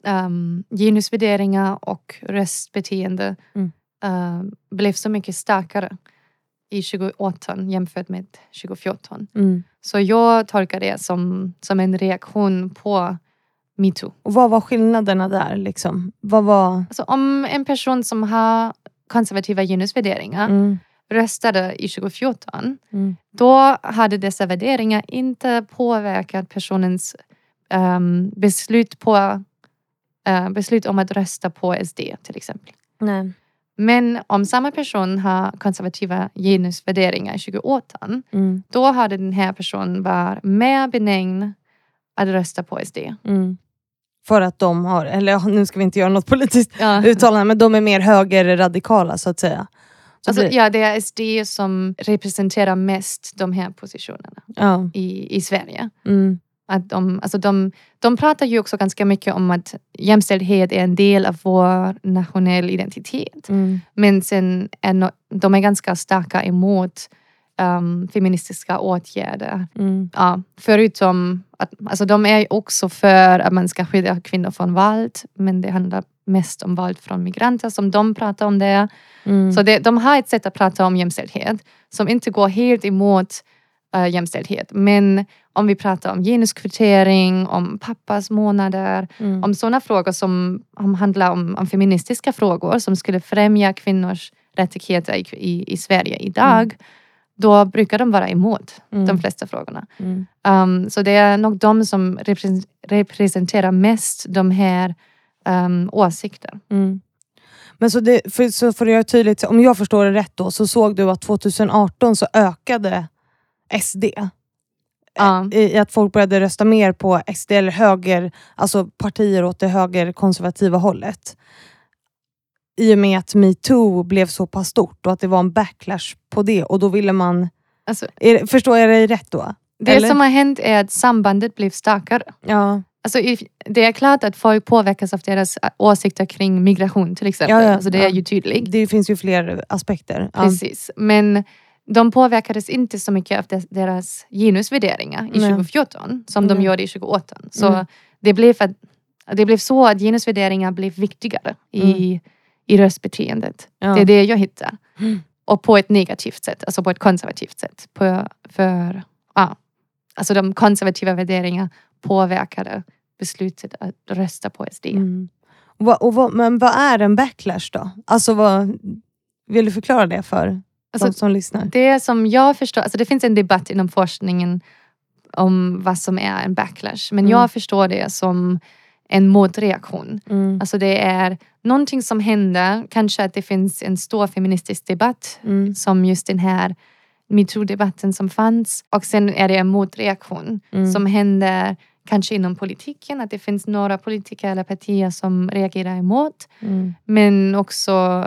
um, genusvärderingar och röstbeteende Mm. Uh, blev så mycket starkare i 2018 jämfört med 2014. Mm. Så jag tolkar det som, som en reaktion på metoo. Och vad var skillnaderna där? Liksom? Vad var... Alltså om en person som har konservativa genusvärderingar Mm. röstade i 2014, Mm. då hade dessa värderingar inte påverkat personens ehm, beslut, på, eh, beslut om att rösta på SD till exempel. Nej. Men om samma person har konservativa genusvärderingar i 2018, Mm. då hade den här personen varit mer benägen att rösta på SD. Mm. För att de har, eller nu ska vi inte göra något politiskt Ja. uttalande, men de är mer högerradikala så att säga. Så Alltså, blir- ja, det är SD som representerar mest de här positionerna ja. i, i Sverige. Mm. Att de, alltså de, de pratar ju också ganska mycket om att jämställdhet är en del av vår nationella identitet. Mm. Men sen är no, de är ganska starka emot um, feministiska åtgärder. Mm. Ja, förutom att alltså de är också för att man ska skydda kvinnor från våld. Men det handlar mest om våld från migranter som de pratar om det. Mm. Så det, de har ett sätt att prata om jämställdhet som inte går helt emot uh, jämställdhet. Men om vi pratar om genuskvotering, om pappas månader, Mm. om sådana frågor som, som handlar om, om feministiska frågor som skulle främja kvinnors rättigheter i, i, i Sverige idag. Då brukar de vara emot Mm. de flesta frågorna. Mm. Um, så det är nog de som repre- representerar mest de här um, åsikter. Mm. Men så, det, för, så för att göra tydligt, om jag förstår det rätt då, så såg du att 2018 så ökade SD Ja. i att folk började rösta mer på SD eller höger, alltså partier åt det högerkonservativa hållet. I och med att metoo blev så pass stort och att det var en backlash på det och då ville man... Alltså, Är, förstår jag dig rätt då? det Eller? som har hänt är att sambandet blev starkare. Ja. Alltså, det är klart att folk påverkas av deras ä, åsikter kring migration till exempel. Ja, ja, alltså, det är ju tydligt. Det finns ju fler aspekter. Precis. Men de påverkades inte så mycket av deras genusvärderingar i Nej. 2014 som de Nej. gjorde i 2018. Så Mm. det, blev att, det blev så att genusvärderingar blev viktigare i, i röstbeteendet. Mm. Ja. Det är det jag hittar. Mm. Och på ett negativt sätt, alltså på ett konservativt sätt. På, för, ja, alltså de konservativa värderingarna påverkade beslutet att rösta på SD. Mm. Och och men vad är en backlash då? Alltså vad, vill du förklara det för Alltså, de som lyssnar? Det som jag förstår, alltså det finns en debatt inom forskningen om vad som är en backlash. Men Mm. jag förstår det som en motreaktion. Mm. Alltså det är någonting som händer, kanske att det finns en stor feministisk debatt Mm. som just den här metoo-debatten som fanns. Och sen är det en motreaktion Mm. som händer kanske inom politiken, att det finns några politiker eller partier som reagerar emot. Mm. Men också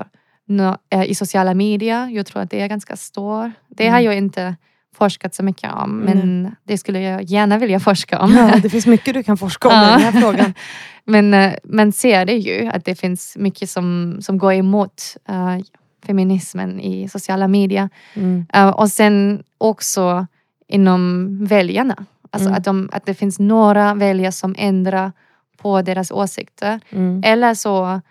eh, i sociala medier. Jag tror att det är ganska stor. Det Mm. har jag inte forskat så mycket om, men det skulle jag gärna vilja forska om. Ja, [LAUGHS] det finns mycket du kan forska om i den här frågan. [LAUGHS] men eh, man ser det ju, att det finns mycket som, som går emot eh, feminismen i sociala medier. Mm. Eh, och sen också inom väljarna. Alltså Mm. att, de, att det finns några väljare som ändrar på deras åsikter. Mm. Eller så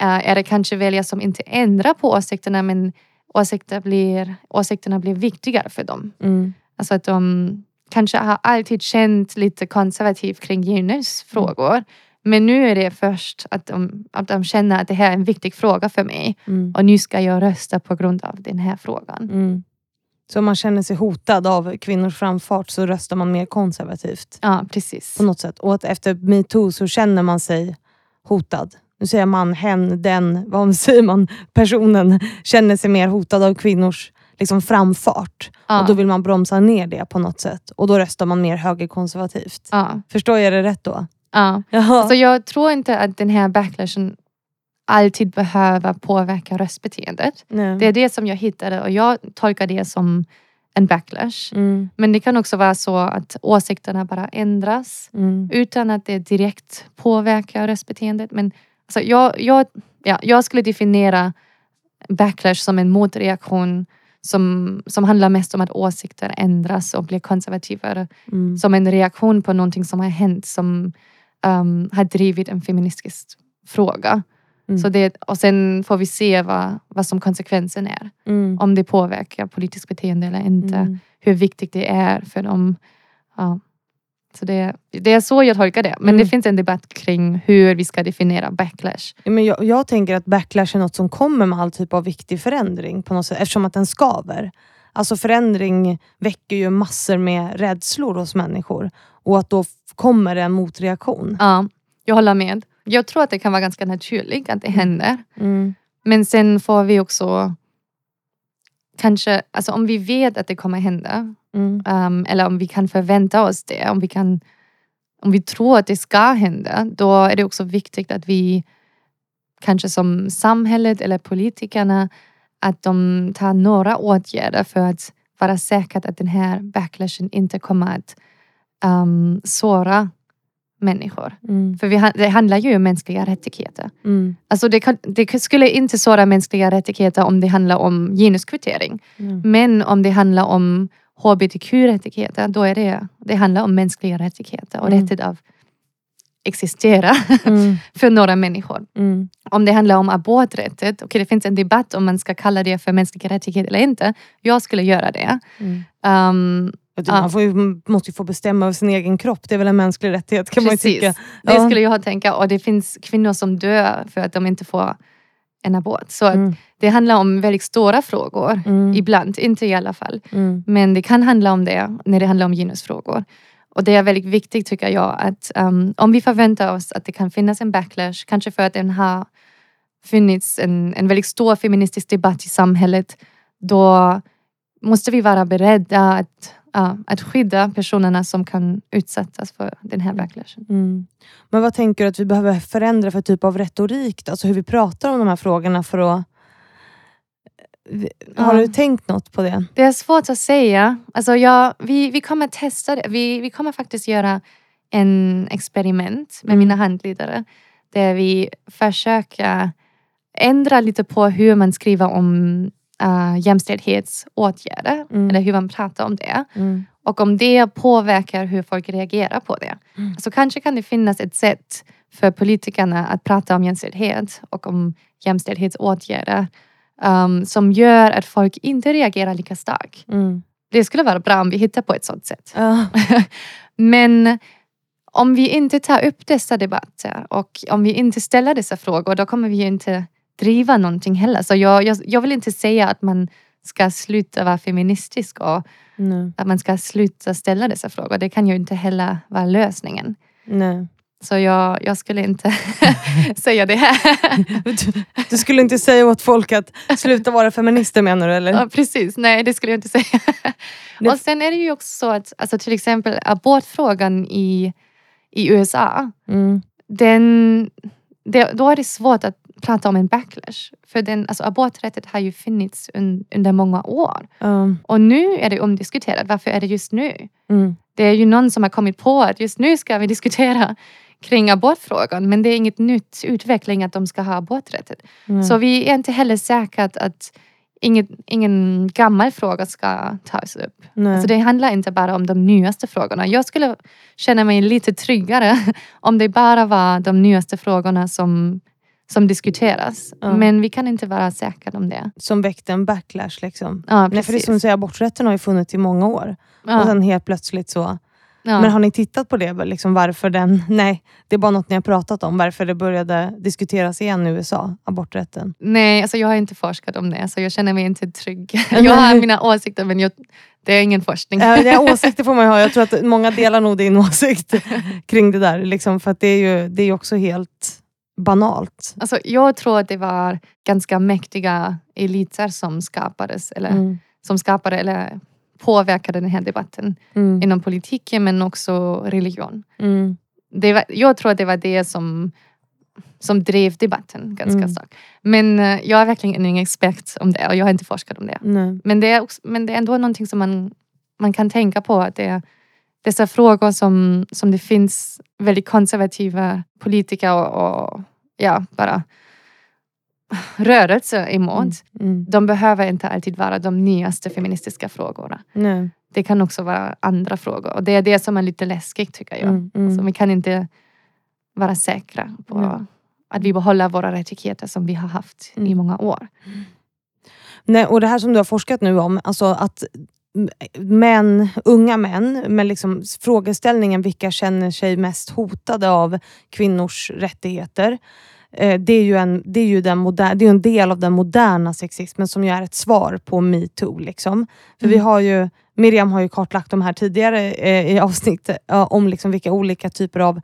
eh, är det kanske väljare som inte ändrar på åsikterna men åsikter blir, åsikterna blir viktigare för dem. Mm. Alltså att de kanske har alltid känt lite konservativt kring genusfrågor. Men nu är det först att de, att de känner att det här är en viktig fråga för mig. Mm. Och nu ska jag rösta på grund av den här frågan. Mm. Så om man känner sig hotad av kvinnors framfart så röstar man mer konservativt Ja, precis. på något sätt. Och att efter metoo så känner man sig hotad. Nu säger man, hen, den, vad säger man? Personen känner sig mer hotad av kvinnors liksom, framfart. Ja. Och då vill man bromsa ner det på något sätt. Och då röstar man mer högerkonservativt. Ja, Förstår jag det rätt då? ja. Jaha. Så jag tror inte att den här backlashen alltid behöver påverka röstbeteendet. Nej. Det är det som jag hittade och jag tolkar det som en backlash. Mm, Men det kan också vara så att åsikterna bara ändras mm, utan att det direkt påverkar röstbeteendet. Men alltså, jag, jag, ja, jag skulle definiera backlash som en motreaktion som, som handlar mest om att åsikter ändras och blir konservativare. mm, Som en reaktion på någonting som har hänt som um, har drivit en feministisk fråga. Mm. Så det, och sen får vi se vad, vad som konsekvensen är. mm, Om det påverkar politiskt beteende eller inte. mm. Hur viktigt det är för dem. Ja. Så det, det är så jag tolkar det. Men Mm. det finns en debatt kring hur vi ska definiera backlash. Men jag, jag tänker att backlash är något som kommer med all typ av viktig förändring på något sätt, eftersom att den skaver. Alltså förändring väcker ju massor med rädslor hos människor och att då kommer det en motreaktion. Ja, jag håller med. Jag tror att det kan vara ganska naturligt att det händer. Mm. Men sen får vi också kanske, alltså om vi vet att det kommer hända Mm. um, eller om vi kan förvänta oss det, om vi, kan, om vi tror att det ska hända, då är det också viktigt att vi kanske som samhället eller politikerna att de tar några åtgärder för att vara säkra att den här backlashen inte kommer att um, såra människor. Mm. För vi, det handlar ju om mänskliga rättigheter. Mm. Alltså det, kan, det skulle inte såra mänskliga rättigheter om det handlar om genuskvotering. Mm. Men om det handlar om hbtq-rättigheter, då är det, det handlar om mänskliga rättigheter och Mm. rättet att existera [LAUGHS] Mm. för några människor. Mm. Om det handlar om aborträttet, okej det finns en debatt om man ska kalla det för mänskliga rättigheter eller inte. Jag skulle göra det. Um. Man får ju, måste ju få bestämma över sin egen kropp. Det är väl en mänsklig rättighet kan man ju precis, tycka. det Ja. skulle jag tänka. Och det finns kvinnor som dör för att de inte får en abort. Så Mm. det handlar om väldigt stora frågor. Mm. Ibland, inte i alla fall. Mm. Men det kan handla om det när det handlar om genusfrågor. Och det är väldigt viktigt tycker jag att um, om vi förväntar oss att det kan finnas en backlash, kanske för att den har funnits en, en väldigt stor feministisk debatt i samhället, då måste vi vara beredda att ja, att skydda personerna som kan utsättas för den här backlashen. Mm. Men vad tänker du att vi behöver förändra för typ av retorik? Då? Alltså hur vi pratar om de här frågorna för att... Har Ja. du tänkt något på det? Det är svårt att säga. Alltså jag, vi, vi kommer testa det. Vi, vi kommer faktiskt göra en experiment med Mm. mina handledare. Där vi försöker ändra lite på hur man skriver om uh, jämställdhetsåtgärder. Mm. Eller hur man pratar om det. Mm. Och om det påverkar hur folk reagerar på det. Mm. Så kanske kan det finnas ett sätt för politikerna att prata om jämställdhet och om jämställdhetsåtgärder um, som gör att folk inte reagerar lika starkt. Mm. Det skulle vara bra om vi hittar på ett sådant sätt. Ja. [LAUGHS] Men om vi inte tar upp dessa debatter och om vi inte ställer dessa frågor då kommer vi inte driva någonting heller. Så jag, jag, jag vill inte säga att man ska sluta vara feministisk och Nej. att man ska sluta ställa dessa frågor. Det kan ju inte heller vara lösningen. Nej. Så jag, jag skulle inte [LAUGHS] säga det här. Du, du skulle inte säga åt folk att sluta vara feminister menar du? Eller? Ja, precis, nej det skulle jag inte säga. Det- Och sen är det ju också så att alltså, till exempel abortfrågan i, i USA, Mm. den, det, då är det svårt att prata om en backlash. För den, alltså, aborträtten har ju funnits un, under många år. Ja. Och nu är det omdiskuterat. Varför är det just nu? Mm. Det är ju någon som har kommit på att just nu ska vi diskutera [LAUGHS] kring abortfrågan. Men det är inget nytt utveckling att de ska ha aborträtten. Mm. Så vi är inte heller säkra att, att inget, ingen gammal fråga ska tas upp. Nej. Alltså det handlar inte bara om de nyaste frågorna. Jag skulle känna mig lite tryggare [LAUGHS] om det bara var de nyaste frågorna som, som diskuteras. Ja. Men vi kan inte vara säkra om det. Som väckte en backlash. Liksom. Ja, Nej, för det är som du säger, aborträtten har ju funnits i många år. Och ja, sen helt plötsligt så. ja. Men har ni tittat på det? Liksom varför den... Nej, det är bara något ni har pratat om. Varför det började diskuteras igen i USA, aborträtten. Nej, alltså jag har inte forskat om det så jag känner mig inte trygg. [LAUGHS] [LAUGHS] Jag har mina åsikter men jag, det är ingen forskning. Är [LAUGHS] åsikter får man ju ha. Jag tror att många delar nog din åsikt kring det där. Liksom, för att det är ju det är också helt banalt. Alltså, jag tror att det var ganska mäktiga eliter som skapades eller Mm. som skapade eller påverkade den här debatten Mm. inom politiken men också religion. Mm. Det var, jag tror att det var det som, som drev debatten ganska Mm. starkt. Men eh, jag är verkligen ingen expert om det och jag har inte forskat om det. Nej. Men det är, också, men det är ändå någonting som man, man kan tänka på. Att det är dessa frågor som, som det finns väldigt konservativa politiker och, och ja, bara rörelser emot. Mm. De behöver inte alltid vara de nyaste feministiska frågorna. Nej. Det kan också vara andra frågor. Och det är det som är lite läskigt tycker jag. Mm. Mm. Så vi kan inte vara säkra på Mm. att vi behåller våra rättigheter som vi har haft i Mm. många år. Nej, och det här som du har forskat nu om, alltså att män, unga män, med liksom frågeställningen vilka känner sig mest hotade av kvinnors rättigheter. Eh, det är ju en, det är ju den moder, det är en del av den moderna sexismen som ju är ett svar på metoo. Liksom. För vi Mm. har ju, Miriam har ju kartlagt de här tidigare eh, i avsnitt eh, om liksom vilka olika typer av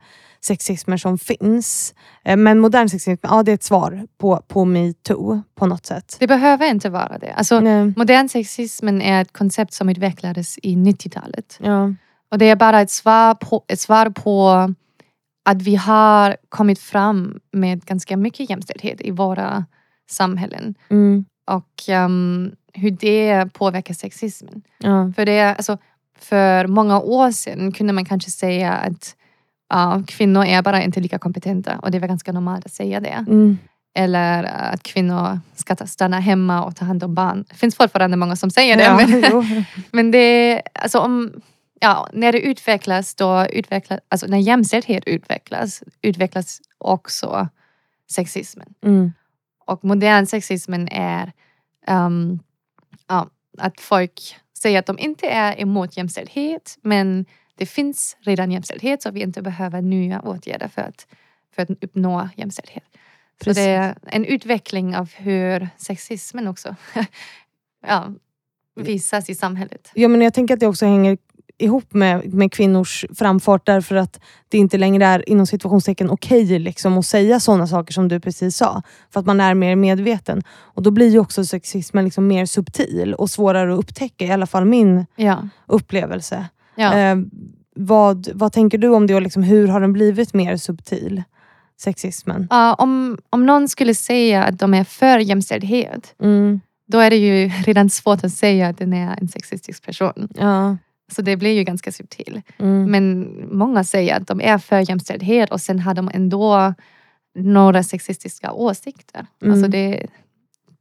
sexismer som finns. Eh, men modern sexism, ja det är ett svar på, på metoo på något sätt. Det behöver inte vara det. Alltså, Nej. Modern sexismen är ett koncept som utvecklades i 90-talet. Ja. Och det är bara ett svar, på, ett svar på att vi har kommit fram med ganska mycket jämställdhet i våra samhällen. Mm. Och ehm, hur det påverkar sexismen. Ja. För, det, alltså, för många år sedan kunde man kanske säga att ja, kvinnor är bara inte lika kompetenta. Och det var ganska normalt att säga det. Mm. Eller att kvinnor ska ta- stanna hemma och ta hand om barn. Det finns fortfarande många som säger det. Ja, Men, [LAUGHS] men det, alltså om, ja, när det utvecklas, då utvecklas, alltså när jämställdhet utvecklas, utvecklas också sexismen. Mm. Och modern sexismen är ehm, ja, att folk säger att de inte är emot jämställdhet men det finns redan jämställdhet så vi inte behöver nya åtgärder för att, för att uppnå jämställdhet. Så Precis. det är en utveckling av hur sexismen också [LAUGHS] ja, visas i samhället. Ja, men jag tänker att det också hänger ihop med, med kvinnors framfart därför att det inte längre är inom situationstecken okej liksom, att säga sådana saker som du precis sa. För att man är mer medveten. Och då blir ju också sexismen liksom mer subtil och svårare att upptäcka, i alla fall min Ja. upplevelse. Ja. Eh, vad, vad tänker du om det och liksom, hur har den blivit mer subtil? Sexismen. Ja, om, om någon skulle säga att de är för jämställdhet, Mm. då är det ju [LAUGHS] redan svårt att säga att den är en sexistisk person. Ja. Så det blir ju ganska subtil. Mm. Men många säger att de är för jämställdhet och sen har de ändå några sexistiska åsikter. Mm. Alltså det,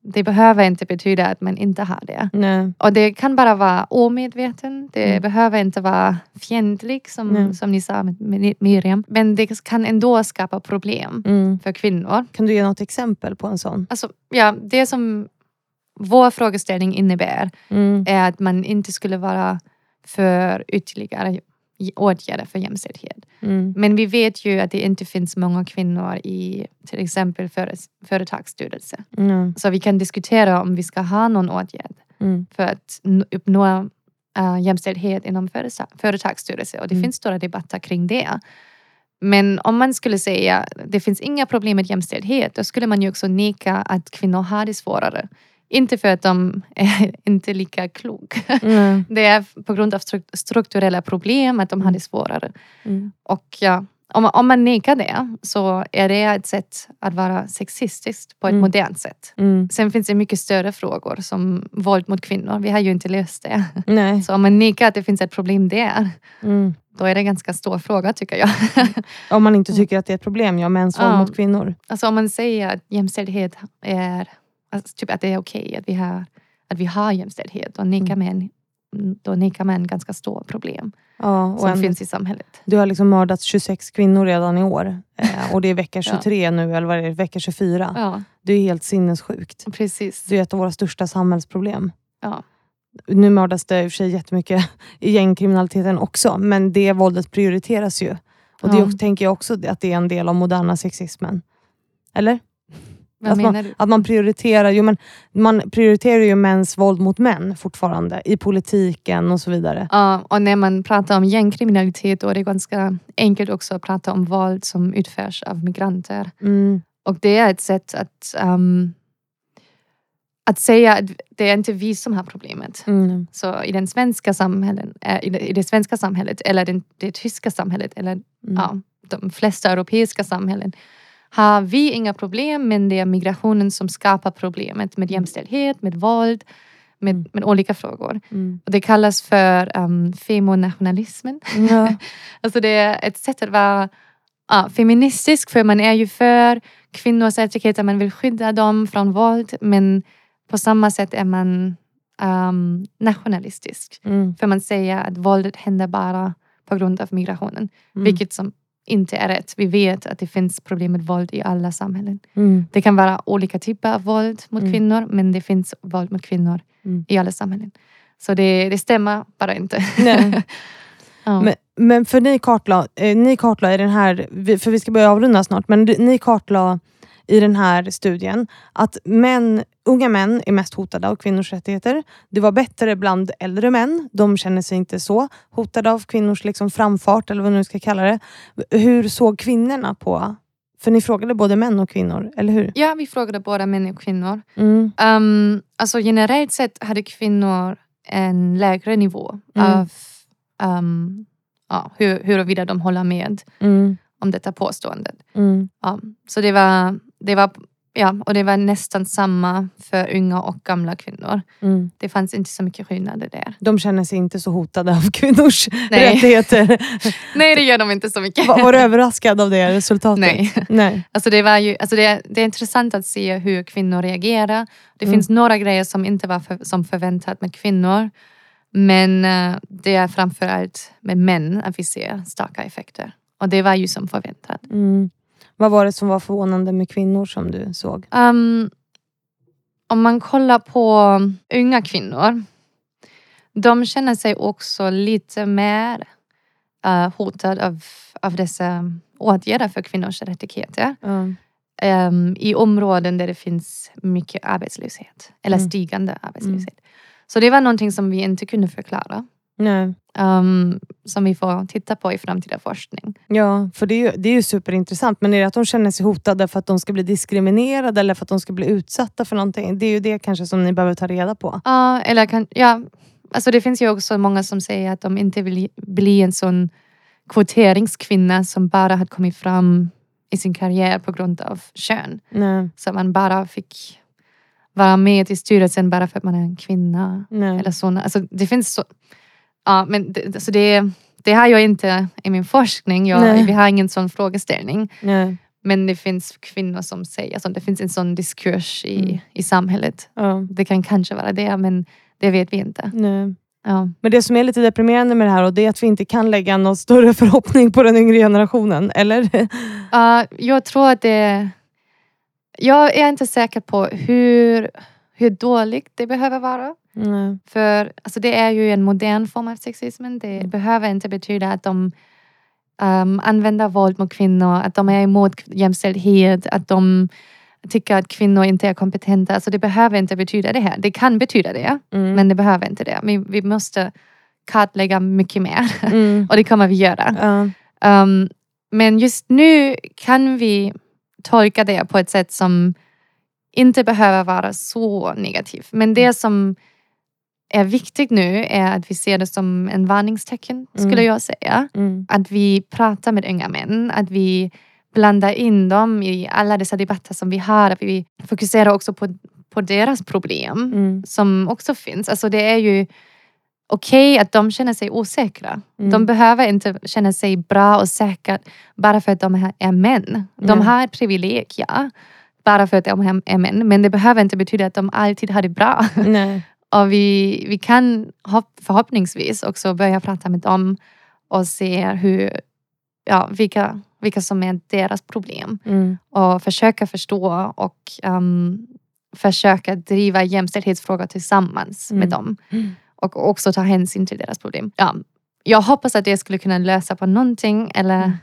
det behöver inte betyda att man inte har det. Nej. Och det kan bara vara omedveten. Det Mm. behöver inte vara fientlig som, Nej. som ni sa med med Miriam. Men det kan ändå skapa problem Mm. för kvinnor. Kan du ge något exempel på en sån? Alltså, ja, det som vår frågeställning innebär Mm. är att man inte skulle vara för ytterligare åtgärder för jämställdhet. Mm. Men vi vet ju att det inte finns många kvinnor i till exempel före- företagsstyrelse. Mm. Så vi kan diskutera om vi ska ha någon åtgärd Mm. för att uppnå uh, jämställdhet inom företa- företagsstyrelse. Och det Mm. finns stora debatter kring det. Men om man skulle säga att det finns inga problem med jämställdhet, då skulle man ju också neka att kvinnor har det svårare. Inte för att de är [LAUGHS] inte lika klok. Mm. [LAUGHS] Det är på grund av struk- strukturella problem att de har det svårare. Mm. Och ja, om, man- om man nekar det så är det ett sätt att vara sexistiskt på ett Mm. modernt sätt. Mm. Sen finns det mycket större frågor som våld mot kvinnor. Vi har ju inte löst det. Nej. [LAUGHS] Så om man nekar att det finns ett problem där, Mm. då är det en ganska stor fråga tycker jag. Om man inte tycker att det är ett problem, ja, mäns våld Ja. mot kvinnor. Alltså om man säger att jämställdhet är, alltså typ att det är okej att, vi har, att vi har jämställdhet, då nekar, Mm. man, då nekar man ganska stora problem Ja, och som en, finns i samhället. Du har liksom mördat 26 kvinnor redan i år. Eh, [LAUGHS] och det är vecka Ja. 23 nu, eller vad är det? Vecka 24. Ja, Det är helt sinnessjukt. precis. Det är ett av våra största samhällsproblem. Ja. Nu mördas det i och för sig jättemycket [LAUGHS] i gängkriminaliteten också, men det våldet prioriteras ju. Och det Ja. tänker jag också att det är en del av moderna sexismen. Eller? Att du? Att man prioriterar, jo, men man prioriterar ju mäns våld mot män fortfarande i politiken och så vidare. Ja, och när man pratar om gängkriminalitet då är det ganska enkelt också att prata om våld som utförs av migranter. Mm, Och det är ett sätt att, ehm, att säga att det är inte vi som har problemet. mm, Så i, den svenska samhällen, eh, i, det, i det svenska samhället eller den, det tyska samhället eller mm, ja, de flesta europeiska samhällen har vi inga problem men det är migrationen som skapar problemet med jämställdhet, med våld, med, med olika frågor. mm. Och det kallas för um, femonationalismen. Ja. [LAUGHS] Alltså det är ett sätt att vara ja, feministisk för man är ju för kvinnors rättigheter, man vill skydda dem från våld men på samma sätt är man um, nationalistisk. Mm, För man säger att våldet händer bara på grund av migrationen. mm, Vilket som inte är rätt. Vi vet att det finns problem med våld i alla samhällen. mm, Det kan vara olika typer av våld mot Mm. kvinnor men det finns våld mot kvinnor Mm. i alla samhällen. Så det, det stämmer bara inte. Nej. [LAUGHS] ja. Men, men för ni kartlade, eh, ni kartlade i den här, för vi ska börja avrunda snart, men ni kartlade i den här studien att män, unga män är mest hotade av kvinnors rättigheter. Det var bättre bland äldre män. De känner sig inte så hotade av kvinnors liksom framfart, eller vad man nu ska kalla det. Hur såg kvinnorna på... För ni frågade både män och kvinnor, eller hur? ja, vi frågade båda män och kvinnor. Mm. Um, alltså generellt sett hade kvinnor en lägre nivå Mm. av um, ja, hur, huruvida de håller med Mm. om detta påståendet. Mm. Ja, så det var, det var, ja, och det var nästan samma för unga och gamla kvinnor. Mm. Det fanns inte så mycket skillnader där. De känner sig inte så hotade av kvinnors [LAUGHS] Nej. rättigheter. [LAUGHS] Nej, det gör de inte så mycket. Var, var du överraskad av det resultatet? Nej. Nej. Alltså det, var ju, alltså det, är- det är intressant att se hur kvinnor reagerar. Det Mm. finns några grejer som inte var för, som förväntat med kvinnor. Men eh, det är framförallt med män att vi ser starka effekter. Och det var ju som förväntat. Mm. Vad var det som var förvånande med kvinnor som du såg? Um, om man kollar på unga kvinnor. De känner sig också lite mer uh, hotade av, av dessa åtgärder för kvinnors rättigheter. um, i områden där det finns mycket arbetslöshet eller Mm. stigande arbetslöshet. Så det var någonting som vi inte kunde förklara. Nej. um, som vi får titta på i framtida forskning. Ja, för det är, ju, det är ju superintressant. Men är det att de känner sig hotade för att de ska bli diskriminerade eller för att de ska bli utsatta för någonting? Det är ju det kanske som ni behöver ta reda på. Ja, eller kan, ja, alltså det finns ju också många som säger att de inte vill bli en sån kvoteringskvinna som bara har kommit fram i sin karriär på grund av kön. Nej. Så man bara fick vara med i styrelsen bara för att man är en kvinna. Nej. Eller såna. Alltså, det finns så... Ja, men det, alltså det, det har jag inte i min forskning. Jag, Nej. vi har ingen sån frågeställning. Nej. Men det finns kvinnor som säger, alltså, det finns en sån diskurs i, Mm. i samhället. Ja. Det kan kanske vara det, men det vet vi inte. Nej. Ja. Men det som är lite deprimerande med det här och det är att vi inte kan lägga någon större [LAUGHS] förhoppning på den yngre generationen. Eller? [LAUGHS] Ja, jag tror att det... Jag är inte säker på hur, hur dåligt det behöver vara. Nej. För alltså, det är ju en modern form av sexismen. Det Mm. behöver inte betyda att de um, använder våld mot kvinnor, att de är emot jämställdhet, att de tycker att kvinnor inte är kompetenta. Alltså, det behöver inte betyda det här. Det kan betyda det, Mm. men det behöver inte det. Vi, vi måste kartlägga mycket mer Mm. [LAUGHS] och det kommer vi göra. Um, men just nu kan vi tolka det på ett sätt som inte behöver vara så negativt. Men det som är viktigt nu är att vi ser det som en varningstecken, skulle Mm. jag säga. Mm. Att vi pratar med unga män, att vi blandar in dem i alla dessa debatter som vi har. Att vi fokuserar också på, på deras problem Mm. som också finns. Alltså det är ju okej att de känner sig osäkra. Mm. De behöver inte känna sig bra och säkra bara för att de är- män. De Nej. har ett privilegium, ja, bara för att de är män. Men det behöver inte betyda att de alltid har det bra. Nej. [LAUGHS] Och vi, vi kan hopp, förhoppningsvis också börja prata med dem och se hur, ja, vilka, vilka som är deras problem. Mm. Och försöka förstå och um, försöka driva jämställdhetsfrågor tillsammans Mm. med dem. Mm. Och också ta hänsyn till deras problem. Ja, jag hoppas att det skulle kunna lösa på någonting. Eller, Mm.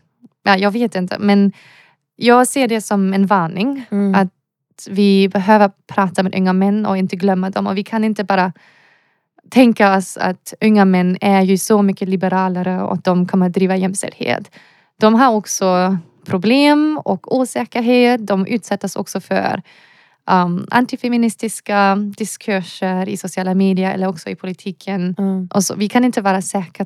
ja, jag vet inte. Men jag ser det som en varning. Mm. Att vi behöver prata med unga män och inte glömma dem. Och vi kan inte bara tänka oss att unga män är ju så mycket liberalare och att de kommer att driva jämställdhet. De har också problem och osäkerhet. De utsätts också för um, antifeministiska diskurser i sociala medier eller också i politiken. Mm. Och så, vi kan inte vara säkra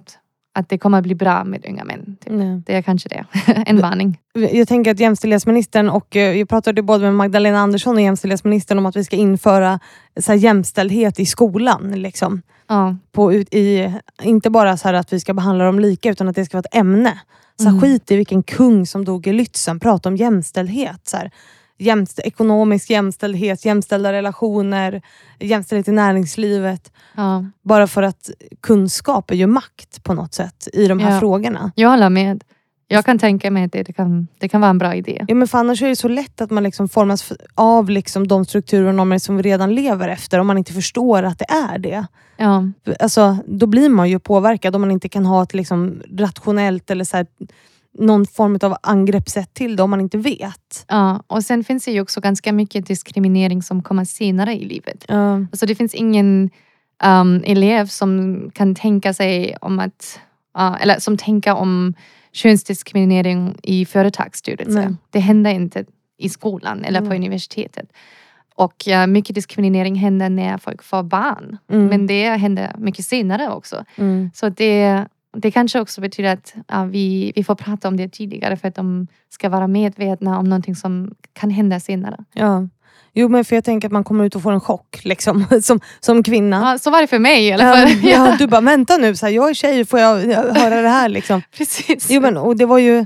att det kommer att bli bra med unga män. Typ. Nej. Det är kanske det. [LAUGHS] en varning. Jag tänker att jämställdhetsministern och eh, jag pratade både med Magdalena Andersson och jämställdhetsministern om att vi ska införa så här, jämställdhet i skolan. Liksom. Ja. På, i, inte bara så att vi ska behandla dem lika utan att det ska vara ett ämne. Så här, Mm. Skit i vilken kung som dog i Lützen, prata om jämställdhet. Så här. Jämst, ekonomisk jämställdhet, jämställda relationer, jämställdhet i näringslivet. Ja. Bara för att kunskap är ju makt på något sätt i de här Ja. frågorna. Jag håller med. Jag kan tänka mig att det, det, kan, det kan vara en bra idé. Ja, men för annars är det så lätt att man liksom formas av liksom de strukturer och normer som vi redan lever efter om man inte förstår att det är det. Ja. Alltså, då blir man ju påverkad om man inte kan ha ett liksom rationellt eller så här, någon form av angreppssätt till det om man inte vet. Ja. Och sen finns det ju också ganska mycket diskriminering som kommer senare i livet. Ja. Alltså det finns ingen um, elev som kan tänka sig om att, ja, eller som tänker om könsdiskriminering i företagsstyrelse. Det händer inte i skolan eller på Nej. universitetet. Och ja, mycket diskriminering händer när folk får barn. Mm. Men det händer mycket senare också. Mm. Så det, det kanske också betyder att ja, vi, vi får prata om det tidigare för att de ska vara medvetna om någonting som kan hända senare. Ja. Jo men för jag tänker att man kommer ut och får en chock liksom, [LAUGHS] som, som kvinna. Ja, så var det för mig i alla Ja, fall. ja, [LAUGHS] du bara, vänta nu, så här, jag är tjej, får jag höra det här? Liksom. [LAUGHS] Precis. Jo, men, och det var ju,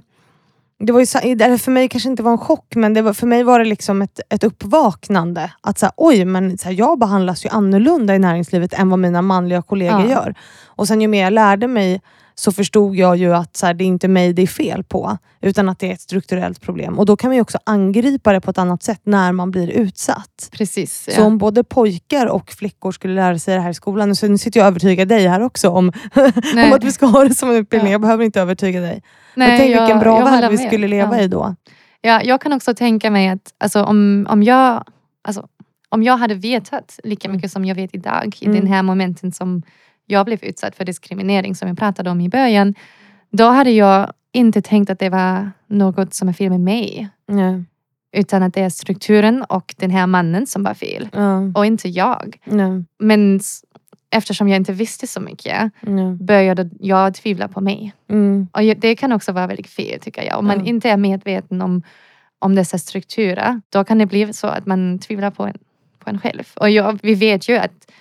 det var ju eller för mig kanske inte var en chock, men det var, för mig var det liksom ett, ett uppvaknande. Att så här, oj, men så här, jag behandlas ju annorlunda i näringslivet än vad mina manliga kollegor Ja. gör. Och sen ju mer jag lärde mig så förstod jag ju att så här, det är inte mig det är fel på, utan att det är ett strukturellt problem. Och då kan man också angripa det på ett annat sätt när man blir utsatt. Precis. Så Ja. om både pojkar och flickor skulle lära sig det här i skolan, så nu sitter jag och övertygar dig här också om, [LAUGHS] om att vi ska ha det som en utbildning. Ja. Jag behöver inte övertyga dig. Nej, Men tänk jag- vilken bra jag värld vi skulle leva ja. i då. Ja, jag kan också tänka mig att alltså, om, om, jag, alltså, om jag hade vetat lika Mm. mycket som jag vet idag i Mm. den här momenten som jag blev utsatt för diskriminering som jag pratade om i början. Då hade jag inte tänkt att det var något som är fel med mig. Nej. Utan att det är strukturen och den här mannen som var fel. Ja. Och inte jag. Nej. Men eftersom jag inte visste så mycket Nej. började jag tvivla på mig. Mm. Och det kan också vara väldigt fel tycker jag. Om man inte är medveten om, om dessa strukturer, då kan det bli så att man tvivlar på en, på en själv. Och jag, vi vet ju att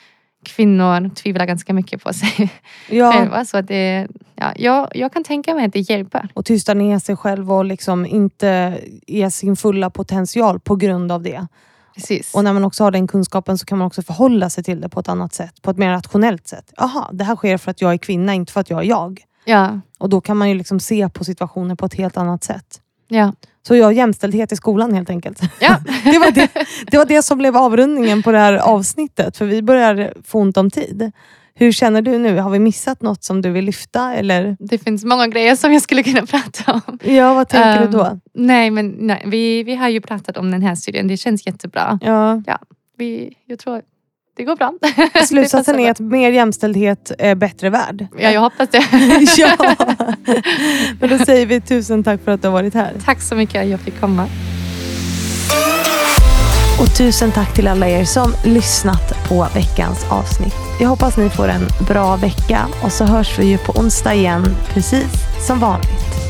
kvinnor tvivlar ganska mycket på sig [LAUGHS] Ja. själva. Så att det, ja, jag, jag kan tänka mig att det hjälper. Och tysta ner sig själv och liksom inte ge sin fulla potential på grund av det. Precis. Och när man också har den kunskapen så kan man också förhålla sig till det på ett annat sätt. På ett mer rationellt sätt. Jaha, det här sker för att jag är kvinna, inte för att jag är jag. ja, Och då kan man ju liksom se på situationer på ett helt annat sätt. Ja, Så jag jämställdhet i skolan helt enkelt. ja. [LAUGHS] Det var det, det var det som blev avrundningen på det här avsnittet. För vi börjar få ont om tid. Hur känner du nu? Har vi missat något som du vill lyfta? Eller? Det finns många grejer som jag skulle kunna [LAUGHS] prata om. Ja, vad tänker Ehm, du då? Nej, men nej, vi, vi har ju pratat om den här studien. Det känns jättebra. Ja. Vi, jag tror det går bra. [LAUGHS] Slutsatsen är att mer jämställdhet är bättre bra. Ja, jag hoppas det. [LAUGHS] ja. [LAUGHS] Men då säger vi tusen tack för att du har varit här. Tack så mycket att jag fick komma. Och tusen tack till alla er som lyssnat på veckans avsnitt. Jag hoppas ni får en bra vecka och så hörs vi ju på onsdag igen precis som vanligt.